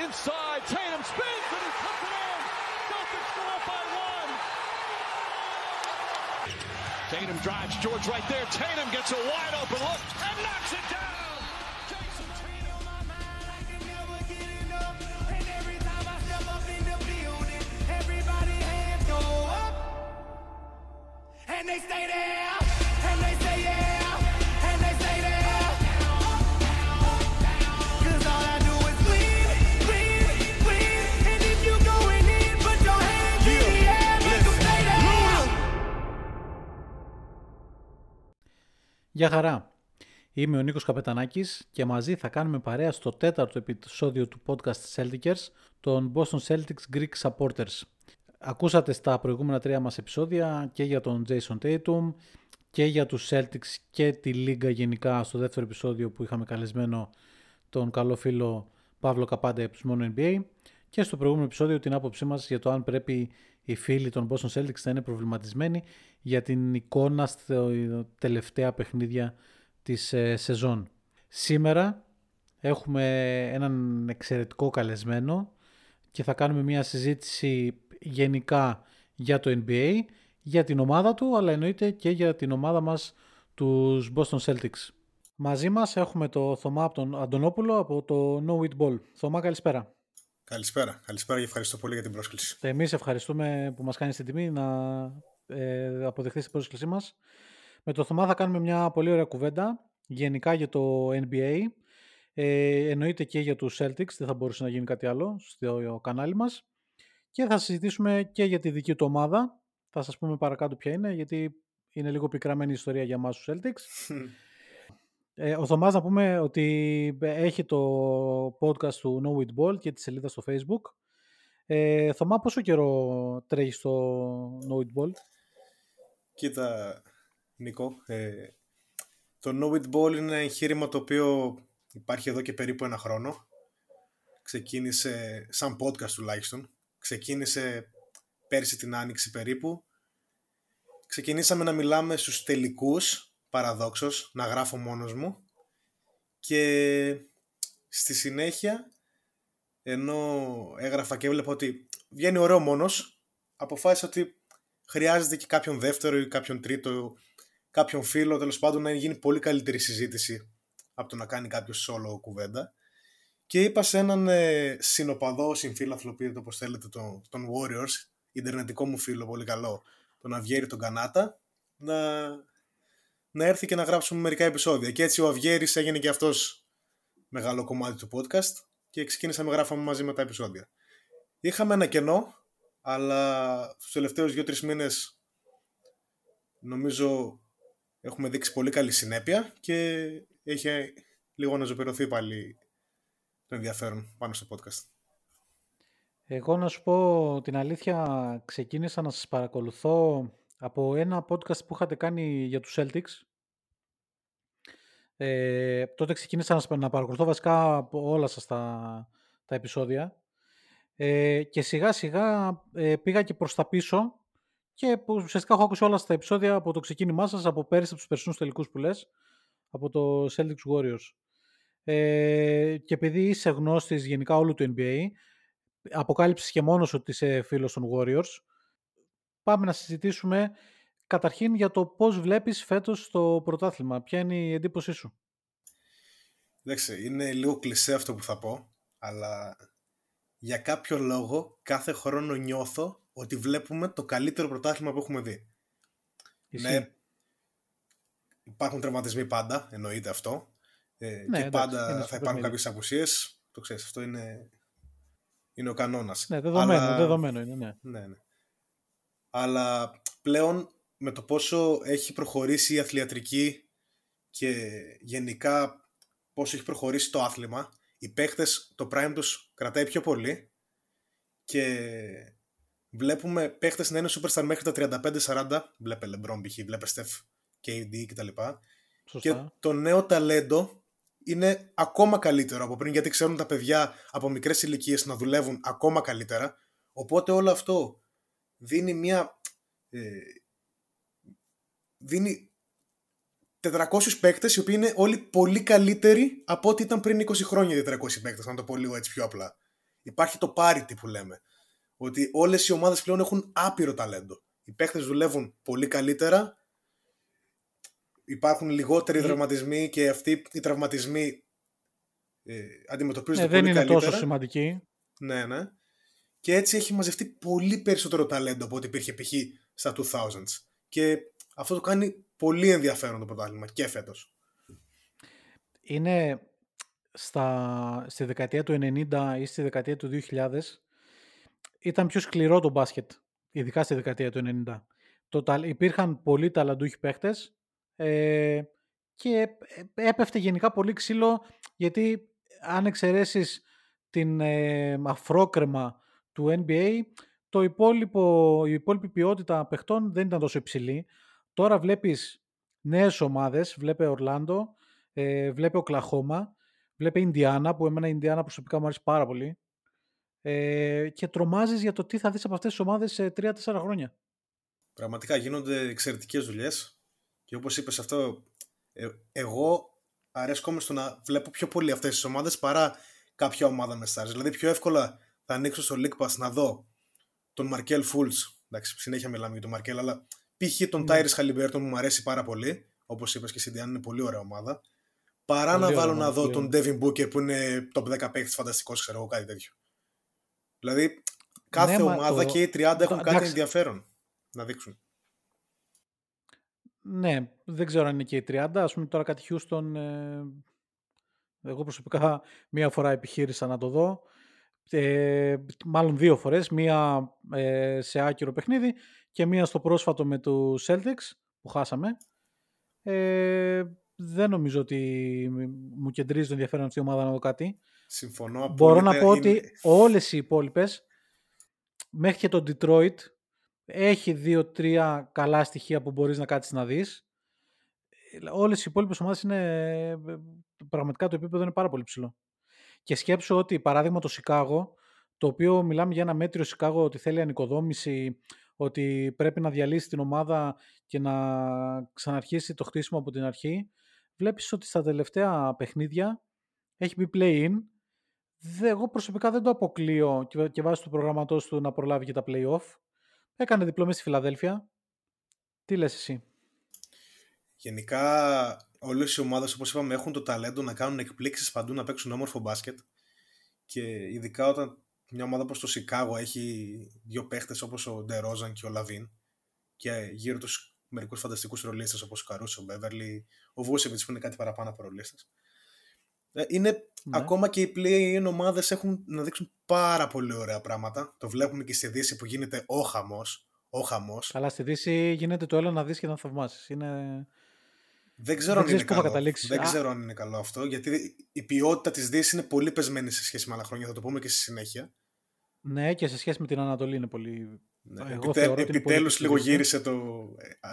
Inside. Tatum spins and he puts it in. Celtics go up by one. Tatum drives George right there. Tatum gets a wide open look and knocks it down. And they stay there, Γεια χαρά. Είμαι ο Νίκος Καπετανάκης και μαζί θα κάνουμε παρέα στο τέταρτο επεισόδιο του podcast Celtics, των Boston Celtics Greek Supporters. Ακούσατε στα προηγούμενα τρία μας επεισόδια και για τον Jason Tatum και για τους Celtics και τη Λίγκα γενικά στο δεύτερο επεισόδιο που είχαμε καλεσμένο τον καλό φίλο Παύλο Καπάντα από τους μόνο NBA και στο προηγούμενο επεισόδιο την άποψή μας για το αν πρέπει οι φίλοι των Boston Celtics να είναι προβληματισμένοι για την εικόνα στα τελευταία παιχνίδια της ε, σεζόν. Σήμερα έχουμε έναν εξαιρετικό καλεσμένο και θα κάνουμε μια συζήτηση γενικά για το NBA, για την ομάδα του, αλλά εννοείται και για την ομάδα μας, τους Boston Celtics. Μαζί μας έχουμε το Θωμά από τον Αντωνόπουλο από το No It Ball. Θωμά, καλησπέρα. Καλησπέρα. Καλησπέρα και ευχαριστώ πολύ για την πρόσκληση. Εμείς ευχαριστούμε που μας κάνεις την τιμή να ε, αποδεχθείς την πρόσκλησή μας. Με το Θωμά θα κάνουμε μια πολύ ωραία κουβέντα γενικά για το NBA. Ε, εννοείται και για τους Celtics, δεν θα μπορούσε να γίνει κάτι άλλο στο κανάλι μας. Και θα συζητήσουμε και για τη δική του ομάδα. Θα σας πούμε παρακάτω ποια είναι, γιατί είναι λίγο πικραμένη η ιστορία για μας τους Celtics. Ε, ο Θωμάς να πούμε ότι έχει το podcast του Know It Ball και τη σελίδα στο Facebook. Ε, Θωμά, πόσο καιρό τρέχεις στο Know It Ball? Κοίτα, Νίκο, ε, το Know It Ball είναι ένα εγχείρημα το οποίο υπάρχει εδώ και περίπου ένα χρόνο. Ξεκίνησε σαν podcast τουλάχιστον. Ξεκίνησε πέρσι την Άνοιξη περίπου. Ξεκινήσαμε να μιλάμε στους τελικούς, παραδόξως, να γράφω μόνος μου. Και στη συνέχεια, ενώ έγραφα και έβλεπα ότι βγαίνει ωραίο μόνος, αποφάσισα ότι χρειάζεται και κάποιον δεύτερο ή κάποιον τρίτο, κάποιον φίλο, τέλος πάντων να γίνει πολύ καλύτερη συζήτηση από το να κάνει κάποιος solo κουβέντα. Και είπα σε έναν ε, συνοπαδό, συμφίλαθλο, πείτε το όπως θέλετε, τον, τον Warriors, ιντερνετικό μου φίλο, πολύ καλό, τον Αβιέρη τον Κανάτα, να, να έρθει και να γράψουμε μερικά επεισόδια. Και έτσι ο Αβιέρης έγινε και αυτός μεγάλο κομμάτι του podcast και ξεκίνησαμε γράφαμε μαζί με τα επεισόδια. Είχαμε ένα κενό, αλλά στους τελευταίους δύο-τρεις μήνες νομίζω έχουμε δείξει πολύ καλή συνέπεια και έχει λίγο να ζωοποιηθεί πάλι το ενδιαφέρον πάνω στο podcast. Εγώ να σου πω την αλήθεια, ξεκίνησα να σας παρακολουθώ από ένα podcast που είχατε κάνει για τους Celtics. Ε, τότε ξεκίνησα να σας- να παρακολουθώ βασικά από όλα σας τα, τα επεισόδια ε, και σιγά σιγά ε, πήγα και προς τα πίσω και που ουσιαστικά έχω ακούσει όλα στα επεισόδια από το ξεκίνημά σας, από πέρυσι από τους περσινούς τελικούς που λες, από το Celtics Warriors. Ε, και επειδή είσαι γνώστης γενικά όλου του NBA, αποκάλυψες και μόνος ότι είσαι φίλος των Warriors, πάμε να συζητήσουμε καταρχήν για το πώς βλέπεις φέτος το πρωτάθλημα. Ποια είναι η εντύπωσή σου; Εντάξει, είναι λίγο κλισέ αυτό που θα πω, αλλά για κάποιο λόγο κάθε χρόνο νιώθω ότι βλέπουμε το καλύτερο πρωτάθλημα που έχουμε δει. Ισχύει. Ναι, υπάρχουν τραυματισμοί πάντα, εννοείται αυτό. Ε, και εντάξει, είναι πάντα στο θα υπάρχουν παιχνίδι. κάποιες απουσίες. Το ξέρεις, αυτό είναι, είναι ο κανόνας. Ναι, δεδομένο, Αλλά- δεδομένο είναι, ναι. Ναι, ναι. Αλλά πλέον με το πόσο έχει προχωρήσει η αθλιατρική και γενικά πόσο έχει προχωρήσει το άθλημα, οι παίχτες το prime τους κρατάει πιο πολύ και βλέπουμε παίχτες να είναι superstar μέχρι τα 35-40, βλέπε LeBron π.χ., βλέπε Steph, KD κτλ. Σωστά. Και το νέο ταλέντο είναι ακόμα καλύτερο από πριν γιατί ξέρουν τα παιδιά από μικρές ηλικίες να δουλεύουν ακόμα καλύτερα. Οπότε όλο αυτό δίνει μια... Ε, δίνει 400 παίκτες οι οποίοι είναι όλοι πολύ καλύτεροι από ό,τι ήταν πριν 20 χρόνια οι 400 παίκτες, να το πω λίγο έτσι πιο απλά. Υπάρχει το parity που λέμε. Ότι όλες οι ομάδες πλέον έχουν άπειρο ταλέντο. Οι παίκτες δουλεύουν πολύ καλύτερα υπάρχουν λιγότεροι Ε. τραυματισμοί και αυτοί οι τραυματισμοί ε, αντιμετωπίζονται Ε, δεν πολύ είναι καλύτερα. τόσο σημαντική. Ναι, ναι. Και έτσι έχει μαζευτεί πολύ περισσότερο ταλέντο από ό,τι υπήρχε π.χ. στα 2000s. Και αυτό το κάνει πολύ ενδιαφέρον το πρωτάθλημα και φέτος. είναι στα, στη δεκαετία του 90 ή στη δεκαετία του 2000 ήταν πιο σκληρό το μπάσκετ, ειδικά στη δεκαετία του 90. Το, τα- υπήρχαν πολλοί ταλαντούχοι παίχτες ε, και ε, έπεφτε γενικά πολύ ξύλο γιατί αν εξαιρέσεις την ε, αφρόκρεμα του NBA το υπόλοιπο, η υπόλοιπη ποιότητα παιχτών δεν ήταν τόσο υψηλή. Τώρα βλέπεις νέες ομάδες, βλέπε Ορλάντο, ε, βλέπε Οκλαχώμα, βλέπε Ινδιάνα, που εμένα η Ινδιάνα προσωπικά μου αρέσει πάρα πολύ. Ε, και τρομάζεις για το τι θα δεις από αυτές τις ομάδες σε 3-4 χρόνια. Πραγματικά γίνονται εξαιρετικές δουλειές. Και όπως είπες αυτό, ε, εγώ αρέσκομαι στο να βλέπω πιο πολύ αυτές τις ομάδες παρά κάποια ομάδα με stars. Δηλαδή, πιο εύκολα θα ανοίξω στο League Pass να δω τον Μαρκέλ Φουλτς. Εντάξει, συνέχεια μιλάμε για τον Μαρκέλ, αλλά π.χ. τον Ναι. Ταϊρίς Χαλιμπέρτον που μου αρέσει πάρα πολύ. Όπως είπες και εσύ, Γιάννη, είναι πολύ ωραία ομάδα. Παρά Πολύ να ωραία βάλω ομάδα, να δω πολύ τον Devin Booker που είναι top 10 παίκτης φανταστικός, ξέρω εγώ, κάτι τέτοιο. Δηλαδή, κάθε Ναι, μα ομάδα το- και οι 30 έχουν κάτι εντάξει. ενδιαφέρον να δείξουν. Ναι, δεν ξέρω αν είναι και οι 30. Ας πούμε τώρα κάτι Houston, ε, εγώ προσωπικά μία φορά επιχείρησα να το δω. Ε, μάλλον δύο φορές. Μία ε, σε άκυρο παιχνίδι και μία στο πρόσφατο με τους Celtics που χάσαμε. Ε, δεν νομίζω ότι μου κεντρίζει το ενδιαφέρον αυτή η ομάδα να δω κάτι. Συμφωνώ Μπορώ να απόλυτα. πω Είναι- ότι όλες οι υπόλοιπες μέχρι και το Detroit έχει δύο-τρία καλά στοιχεία που μπορείς να κάτσεις να δεις. Ε, Όλες οι υπόλοιπες ομάδες είναι ε, πραγματικά το επίπεδο είναι πάρα πολύ ψηλό. Και σκέψω ότι παράδειγμα το Σικάγο, το οποίο μιλάμε για ένα μέτριο Σικάγο ότι θέλει ανοικοδόμηση, ότι πρέπει να διαλύσει την ομάδα και να ξαναρχίσει το χτίσιμο από την αρχή, βλέπεις ότι στα τελευταία παιχνίδια έχει μπει play-in. Δε, εγώ προσωπικά δεν το αποκλείω και, και βάσει του προγραμματός του να προλάβει και τα play-off. Έκανε διπλωμή στη Φιλαδέλφια. Τι λες εσύ; Γενικά, όλες οι ομάδες, όπως είπαμε, έχουν το ταλέντο να κάνουν εκπλήξεις παντού να παίξουν όμορφο μπάσκετ. Και ειδικά όταν μια ομάδα όπως το Σικάγο έχει δύο παίχτες όπως ο Ντερόζαν και ο Λαβίν και γύρω τους μερικούς φανταστικούς ρολίστες όπως ο Καρούσο, ο Μπέβερλι, ο Βούσεβιτ που είναι κάτι παραπάνω από ρολίστες. Είναι Ναι. ακόμα και οι play-in ομάδες έχουν να δείξουν πάρα πολύ ωραία πράγματα. Το βλέπουμε και στη Δύση που γίνεται ο χαμός. Ο χαμός. Καλά, στη Δύση γίνεται το έλα να δεις και να θαυμάσεις. Είναι... Δεν ξέρω Δεν αν είναι ξέρεις πού θα καλό. καταλήξεις. Δεν Α. ξέρω αν είναι καλό αυτό, γιατί η ποιότητα της Δύσης είναι πολύ πεσμένη σε σχέση με άλλα χρόνια, θα το πούμε και στη συνέχεια. Ναι, και σε σχέση με την Ανατολή είναι πολύ... Ναι. Εγώ Επιτε- θεωρώ ότι είναι επιτέλους πολύ λίγο ψηλή. γύρισε το... ε, α,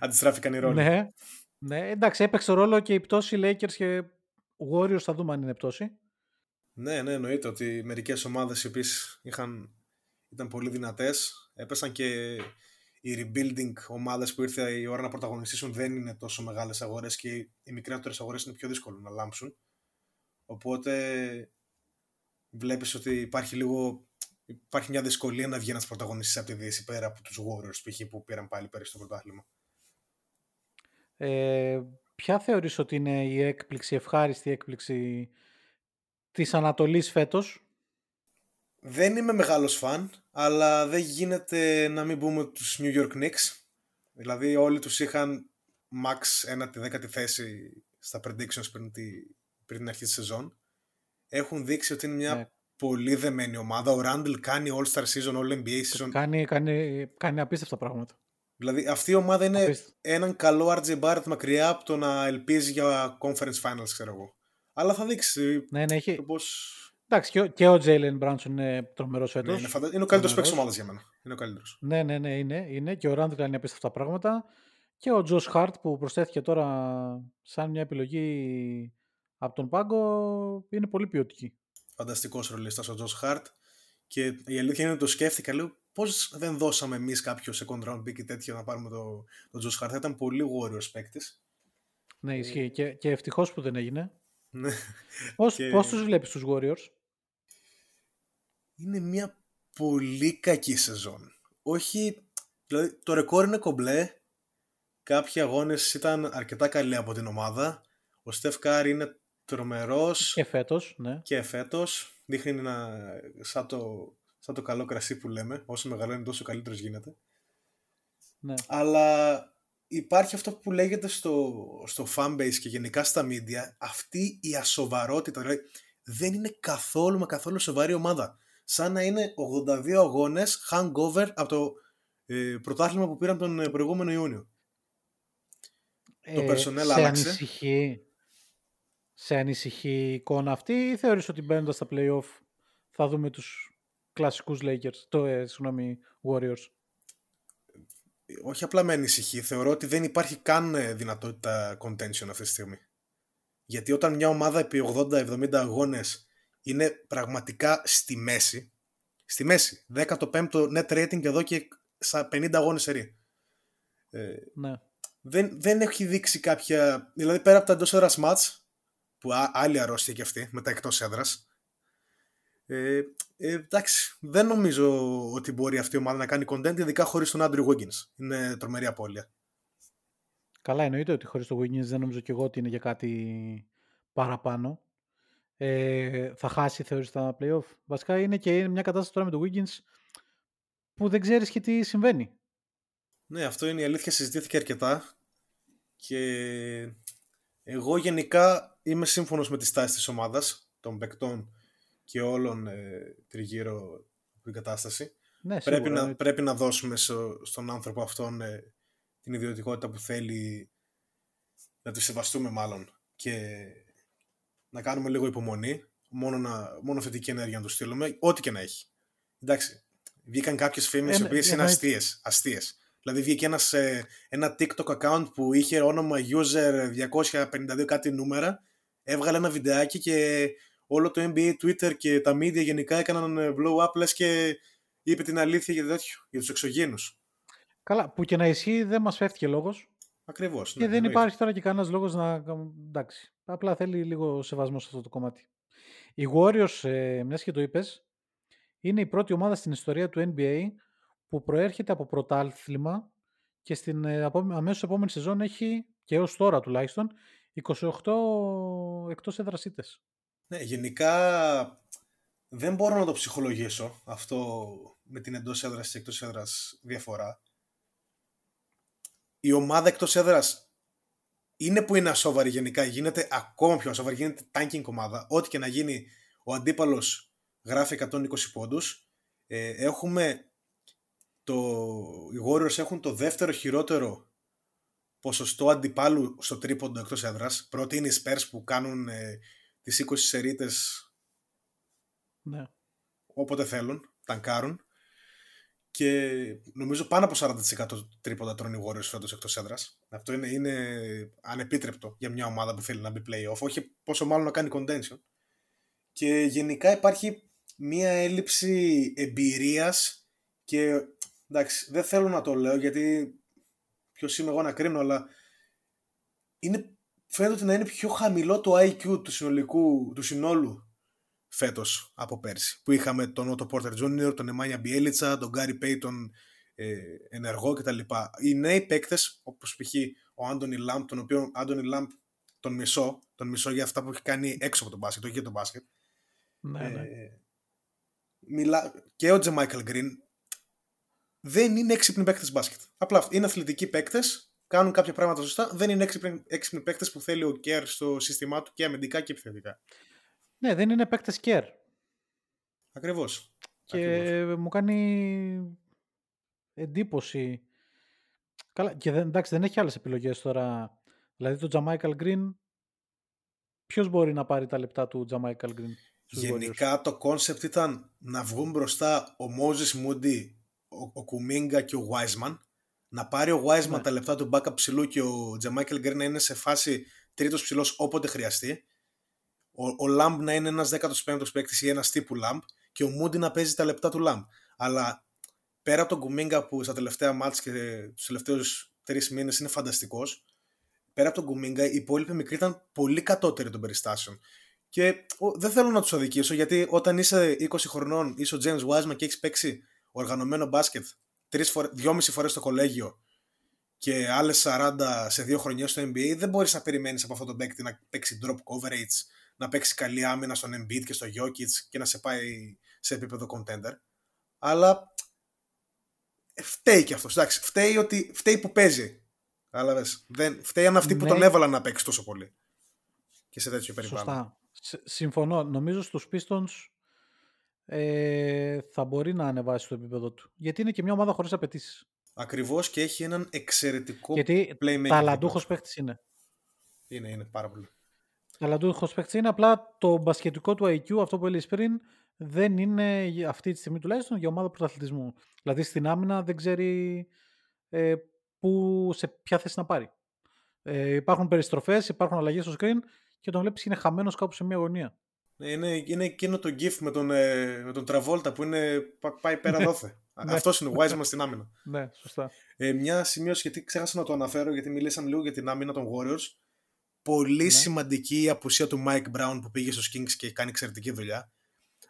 Αντιστράφηκαν οι ρόλοι. Ναι, ναι, εντάξει, έπαιξε ρόλο και η πτώση Lakers και Warriors θα δούμε αν είναι πτώση. ναι, ναι, εννοείται ότι μερικές ομάδες οι οποίες είχαν, ήταν πολύ δυνατές, έπεσαν και οι rebuilding ομάδες που ήρθε η ώρα να πρωταγωνιστήσουν δεν είναι τόσο μεγάλες αγορές και οι μικρότερες αγορές είναι πιο δύσκολο να λάμψουν. Οπότε βλέπεις ότι υπάρχει λίγο υπάρχει μια δυσκολία να βγει ένας πρωταγωνιστής από τη Δύση πέρα από τους Warriors π.χ. που πήραν πάλι πέρυσι το πρωτάθλημα. Ε, ποια θεωρείς ότι είναι η έκπληξη, η ευχάριστη έκπληξη της Ανατολής φέτος; Δεν είμαι μεγάλος φαν, αλλά δεν γίνεται να μην πούμε τους New York Knicks. Δηλαδή όλοι τους είχαν max ένα τη δέκατη θέση στα predictions πριν, τη, πριν την αρχή της σεζόν. Έχουν δείξει ότι είναι μια Ναι. πολύ δεμένη ομάδα. Ο Randall κάνει All-Star Season, All-NBA Season. Κάνει, κάνει, κάνει απίστευτα πράγματα. Δηλαδή αυτή η ομάδα είναι Απίστευτο. έναν καλό RJ Barrett μακριά από το να ελπίζει για Conference Finals, ξέρω εγώ. Αλλά θα δείξει Ναι, ναι, έχει... το πώς... Εντάξει, και ο, και ο Jalen Brunson είναι τρομερός Ναι, φέτος. είναι, φαντα... είναι ο καλύτερος παίκτης Τρομερός. ομάδας για μένα. Είναι ο καλύτερος. Ναι, ναι, ναι, είναι. είναι. Και ο Randall κάνει απίστευτα πράγματα. Και ο Josh Hart που προσθέθηκε τώρα σαν μια επιλογή από τον πάγκο είναι πολύ ποιοτική. Φανταστικός ρολίστας ο Josh Hart. Και η αλήθεια είναι ότι το σκέφτηκα, λέω, πώς δεν δώσαμε εμείς κάποιο second round pick ή τέτοιο να πάρουμε το, το Josh Hart. Θα ήταν πολύ warriors παίκτης. Ναι, ισχύει. Και, και ευτυχώς που δεν έγινε. Ναι. Πώς, Και- πώς τους βλέπεις τους Warriors? Είναι μια πολύ κακή σεζόν. Όχι, δηλαδή το ρεκόρ είναι κομπλέ. Κάποιοι αγώνες ήταν αρκετά καλοί από την ομάδα. Ο Στεφ Κάρη είναι τρομερός Και φέτος, ναι. και φέτος. Δείχνει να, σαν, το, σαν το καλό κρασί που λέμε. Όσο μεγαλώνει τόσο καλύτερος γίνεται. ναι. Αλλά υπάρχει αυτό που λέγεται στο, στο fanbase και γενικά στα media, αυτή η ασοβαρότητα. Δηλαδή, δεν είναι καθόλου μα καθόλου σοβαρή ομάδα. Σαν να είναι 82 αγώνες hangover από το ε, πρωτάθλημα που πήραν τον ε, προηγούμενο Ιούνιο. Το personnel Ε, σε άλλαξε. Ανησυχεί, σε ανησυχεί η εικόνα αυτή ή θεωρείς ότι μπαίνοντας στα play-off θα δούμε τους κλασικούς Lakers, το, ε, συγγνώμη, Warriors; Όχι απλά με ανησυχεί, θεωρώ ότι δεν υπάρχει καν ε, δυνατότητα contention αυτή τη στιγμή. Γιατί όταν μια ομάδα επί 80-70 αγώνες είναι πραγματικά στη μέση, στη μέση, 15ο net rating εδώ και στα 50 αγώνες σερί. Ε, Ναι. δεν, δεν έχει δείξει κάποια. Δηλαδή πέρα από τα εντός έδρας μάτς, που α- άλλη αρρώστια και αυτή, με τα εκτός έδρας. Ε, ε, εντάξει, δεν νομίζω ότι μπορεί αυτή η ομάδα να κάνει content, ειδικά χωρίς τον Andrew Wiggins. Είναι τρομερή απώλεια. Καλά, εννοείται ότι χωρίς το Wiggins δεν νομίζω και εγώ ότι είναι για κάτι παραπάνω. Ε, θα χάσει, θεωρείς, τα play-off. Βασικά είναι και μια κατάσταση τώρα με το Wiggins που δεν ξέρεις και τι συμβαίνει. Ναι, αυτό είναι η αλήθεια, συζητήθηκε αρκετά και εγώ γενικά είμαι σύμφωνος με τη στάση της ομάδας, των παικτών και όλων ε, τριγύρω από την κατάσταση. Ναι, πρέπει, σίγουρα, να, εννοείται. πρέπει να δώσουμε στο- στον άνθρωπο αυτόν ε, την ιδιωτικότητα που θέλει να τη σεβαστούμε μάλλον και να κάνουμε λίγο υπομονή μόνο, να, μόνο θετική ενέργεια να τους στείλουμε ό,τι και να έχει εντάξει βγήκαν κάποιες φήμες Ε, οι ναι, οποίες είναι εννοείται. αστείες, αστείες δηλαδή βγήκε ένας, ε, ένα TikTok account που είχε όνομα user 252 κάτι νούμερα έβγαλε ένα βιντεάκι και όλο το NBA, Twitter και τα media γενικά έκαναν ε, blow up λες και είπε την αλήθεια για τέτοιο, για τους εξωγήινους. Καλά, που και να ισχύει δεν μας φεύγει και λόγος. Ακριβώς. Και ναι, δεν εννοείται. υπάρχει τώρα και κανένας λόγος να... Εντάξει, απλά θέλει λίγο σεβασμό σε αυτό το κομμάτι. Οι Warriors, ε, μιας και το είπες, είναι η πρώτη ομάδα στην ιστορία του NBA που προέρχεται από πρωτάθλημα και στην ε, απο- αμέσως επόμενη σεζόν έχει, και έως τώρα τουλάχιστον, 28 εκτός έδρας ήττες. Ναι, γενικά δεν μπορώ να το ψυχολογήσω αυτό με την εντός έδρας και εκτός έδρας διαφορά. Η ομάδα εκτός έδρας είναι που είναι ασόβαρη γενικά, γίνεται ακόμα πιο ασόβαρη, γίνεται tanking ομάδα. Ό,τι και να γίνει, ο αντίπαλος γράφει 120 πόντους. Ε, έχουμε το, οι Warriors έχουν το δεύτερο χειρότερο ποσοστό αντιπάλου στο τρίποντο εκτός έδρας. Πρώτοι είναι οι Spurs που κάνουν ε, τις 20 σερίτες Ναι. όποτε θέλουν, τανκάρουν. Και νομίζω πάνω από 40% τρίποντα τρώνε οι Warriors φέτος εκτός έδρας. Αυτό είναι, είναι ανεπίτρεπτο για μια ομάδα που θέλει να μπει playoff, όχι πόσο μάλλον να κάνει contention. Και γενικά υπάρχει μια έλλειψη εμπειρίας και εντάξει, δεν θέλω να το λέω γιατί ποιος είμαι εγώ να κρίνω, αλλά είναι, φαίνεται να είναι πιο χαμηλό το IQ του συνολικού, του συνόλου φέτος από πέρσι. Που είχαμε τον Ότο Πόρτερ Τζούνιορ, τον Νεμάνια Μπιέλιτσα, τον Γκάρι Πέιτον ε, ενεργό κτλ. Οι νέοι παίκτες, όπως π.χ. ο Άντωνι Λάμπ, τον οποίο Άντωνι Λάμπ τον μισώ, τον μισώ για αυτά που έχει κάνει έξω από τον μπάσκετ, όχι για τον μπάσκετ. Ναι, ναι. Ε, μιλά... Και ο Τζαμάικαλ Γκριν δεν είναι έξυπνοι παίκτες μπάσκετ. Απλά αυτοί είναι αθλητικοί παίκτες, κάνουν κάποια πράγματα σωστά, δεν είναι έξυπνοι, έξυπνοι παίκτες που θέλει ο Κερ στο σύστημά του και αμυντικά και επιθετικά. Ναι, δεν είναι παίκτες Κερ. Ακριβώς. Και Ακριβώς. μου κάνει εντύπωση. Καλά, και δεν, εντάξει, δεν έχει άλλες επιλογές τώρα. Δηλαδή το JaMychal Green ποιος μπορεί να πάρει τα λεπτά του Τζαμάικαλ Green στους Warriors; Γενικά το concept ήταν να βγουν μπροστά ο Moses Moody, ο, ο Κουμίγκα και ο Wiseman. Να πάρει ο Wiseman Ναι. τα λεπτά του backup ψηλού και ο Τζαμάικελ Γκριν να είναι σε φάση τρίτος ψηλός όποτε χρειαστεί. Ο, ο Lamb να είναι ένας 15ος παίκτης ή ένας τύπου Lamb και ο Moody να παίζει τα λεπτά του Lamb. Αλλά πέρα από τον Κουμίγκα που στα τελευταία μάτς και τους τελευταίους τρεις μήνες είναι φανταστικός, πέρα από τον Κουμίγκα οι υπόλοιποι μικροί ήταν πολύ κατώτεροι των περιστάσεων. Και ο, δεν θέλω να τους αδικήσω γιατί όταν είσαι 20 χρονών, είσαι ο James Wiseman και έχεις παίξει οργανωμένο μπάσκετ τρεις φορές, δυόμιση φορές στο κολέγιο και άλλες 40 σε δύο χρονιές στο NBA, δεν μπορείς να περιμένεις από αυτόν τον παίκτη να παίξει drop coverage, να παίξει καλή άμυνα στον Embiid και στο Jokic και να σε πάει σε επίπεδο contender. Αλλά ε, φταίει και αυτός. Εντάξει, φταίει, ότι, φταίει που παίζει. Κατάλαβες. Δεν, φταίει αν αυτοί που Ναι. τον έβαλαν να παίξει τόσο πολύ. Και σε τέτοιο περιβάλλον. Σωστά. Συ- Συμφωνώ. Νομίζω στους Pistons ε, θα μπορεί να ανεβάσει το επίπεδο του. Γιατί είναι και μια ομάδα χωρίς απαιτήσεις. Ακριβώς και έχει έναν εξαιρετικό Γιατί playmaker. ταλαντούχος παίχτης είναι. Είναι, είναι πάρα πολύ. Ταλαντούχος παίχτης είναι, απλά το μπασκετικό του IQ, αυτό που έλεγες πριν, δεν είναι για- αυτή τη στιγμή τουλάχιστον για ομάδα πρωταθλητισμού. Δηλαδή στην άμυνα δεν ξέρει ε, που, σε ποια θέση να πάρει. Ε, υπάρχουν περιστροφές, υπάρχουν αλλαγές στο screen και τον βλέπεις είναι χαμένος κάπου σε μια γωνία. Ναι, Είναι, είναι εκείνο το gif με τον, ε, με τον Τραβόλτα που είναι, πα- πάει πέρα δόθε. Ναι. Αυτός είναι ο Wiseman στην άμυνα. Ναι, σωστά. Ε, μια σημείωση γιατί ξέχασα να το αναφέρω γιατί μιλήσαμε λίγο για την άμυνα των Warriors. Πολύ Ναι. σημαντική η απουσία του Mike Brown που πήγε στους Kings και κάνει εξαιρετική δουλειά.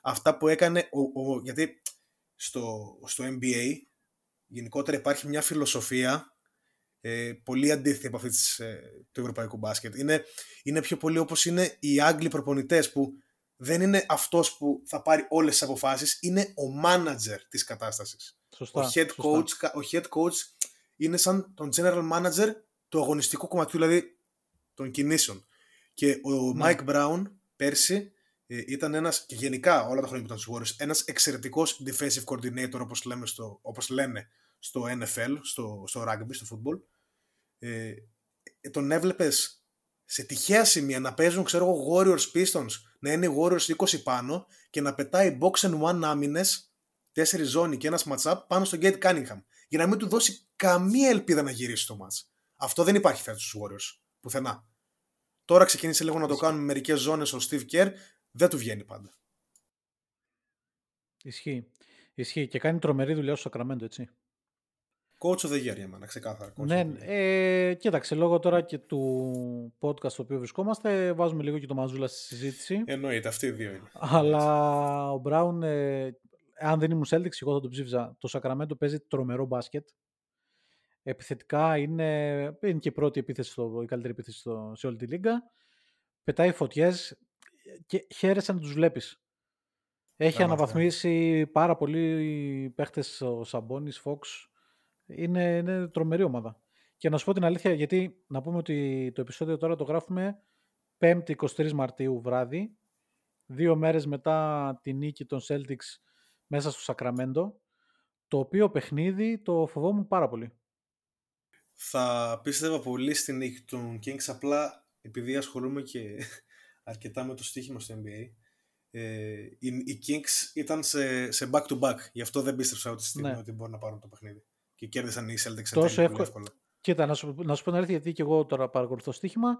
Αυτά που έκανε, ο, ο- γιατί στο, στο NBA γενικότερα υπάρχει μια φιλοσοφία ε, πολύ αντίθετη από αυτή της, ε, του ευρωπαϊκού μπάσκετ. Είναι, είναι πιο πολύ όπως είναι οι Άγγλοι προπονητές που δεν είναι αυτός που θα πάρει όλες τις αποφάσεις, είναι ο manager της κατάστασης. σωστά Ο head, σωστά. coach, ο head coach είναι σαν τον general manager του αγωνιστικού κομματιού, δηλαδή των κινήσεων. Και ο Ναι. Mike Brown πέρσι ε, ήταν ένας, και γενικά όλα τα χρόνια που ήταν στους Warriors, ένας εξαιρετικός defensive coordinator όπως, λέμε στο, όπως λένε στο NFL, στο, στο rugby, στο football. Ε, ε, τον έβλεπες σε τυχαία σημεία να παίζουν, ξέρω εγώ, Warriors Pistons, να είναι οι Warriors 20 πάνω και να πετάει box and one άμυνες, τέσσερι ζώνη και ένας match-up πάνω στο Gate Cunningham. Για να μην του δώσει καμία ελπίδα να γυρίσει το match. Αυτό δεν υπάρχει φέτος στους Warriors. Πουθενά. Τώρα ξεκίνησε λίγο να το κάνουν με μερικές ζώνες ο Steve Kerr. Δεν του βγαίνει πάντα. Ισχύει. Ισχύει και κάνει τρομερή δουλειά στο Σακραμέντο, έτσι. Coach of the year για μένα, ξεκάθαρα. Coach Ναι, of the year. ε, κοίταξε, λόγω τώρα και του podcast στο οποίο βρισκόμαστε, βάζουμε λίγο και το Μαζούλα στη συζήτηση. Εννοείται, αυτοί οι δύο είναι. Αλλά ο Μπράουν, ε, αν δεν ήμουν Celtics, εγώ θα τον ψήφιζα. Το Σακραμέντο παίζει τρομερό μπάσκετ. Επιθετικά είναι, είναι και η πρώτη επίθεση, στο, η καλύτερη επίθεση στο, σε όλη τη λίγα. Πετάει φωτιές και χαίρεσαι να τους βλέπεις. Έχει Πραγματικά. αναβαθμίσει πάρα πολλοί παίχτες ο Σαμπόνις, Φόξ. Είναι, είναι τρομερή ομάδα. Και να σου πω την αλήθεια, γιατί να πούμε ότι το επεισόδιο τώρα το γράφουμε 5η 23 Μαρτίου βράδυ, δύο μέρες μετά τη νίκη των Celtics μέσα στο Σακραμέντο, το οποίο παιχνίδι το φοβόμουν πάρα πολύ. Θα πίστευα πολύ στην νίκη των Kings, απλά επειδή ασχολούμαι και αρκετά με το στοίχημα στο NBA, ε, οι, οι Kings ήταν σε, σε back-to-back, γι' αυτό δεν πίστεψα ότι, στιγμή Ναι. ότι μπορούν να πάρουν το παιχνίδι. Και κέρδισαν οι Celtics σε Τόσο τέλει πολύ εύκολο. εύκολα. Κοίτα, να σου, να σου πω την αλήθεια, γιατί και εγώ τώρα παρακολουθώ στοίχημα,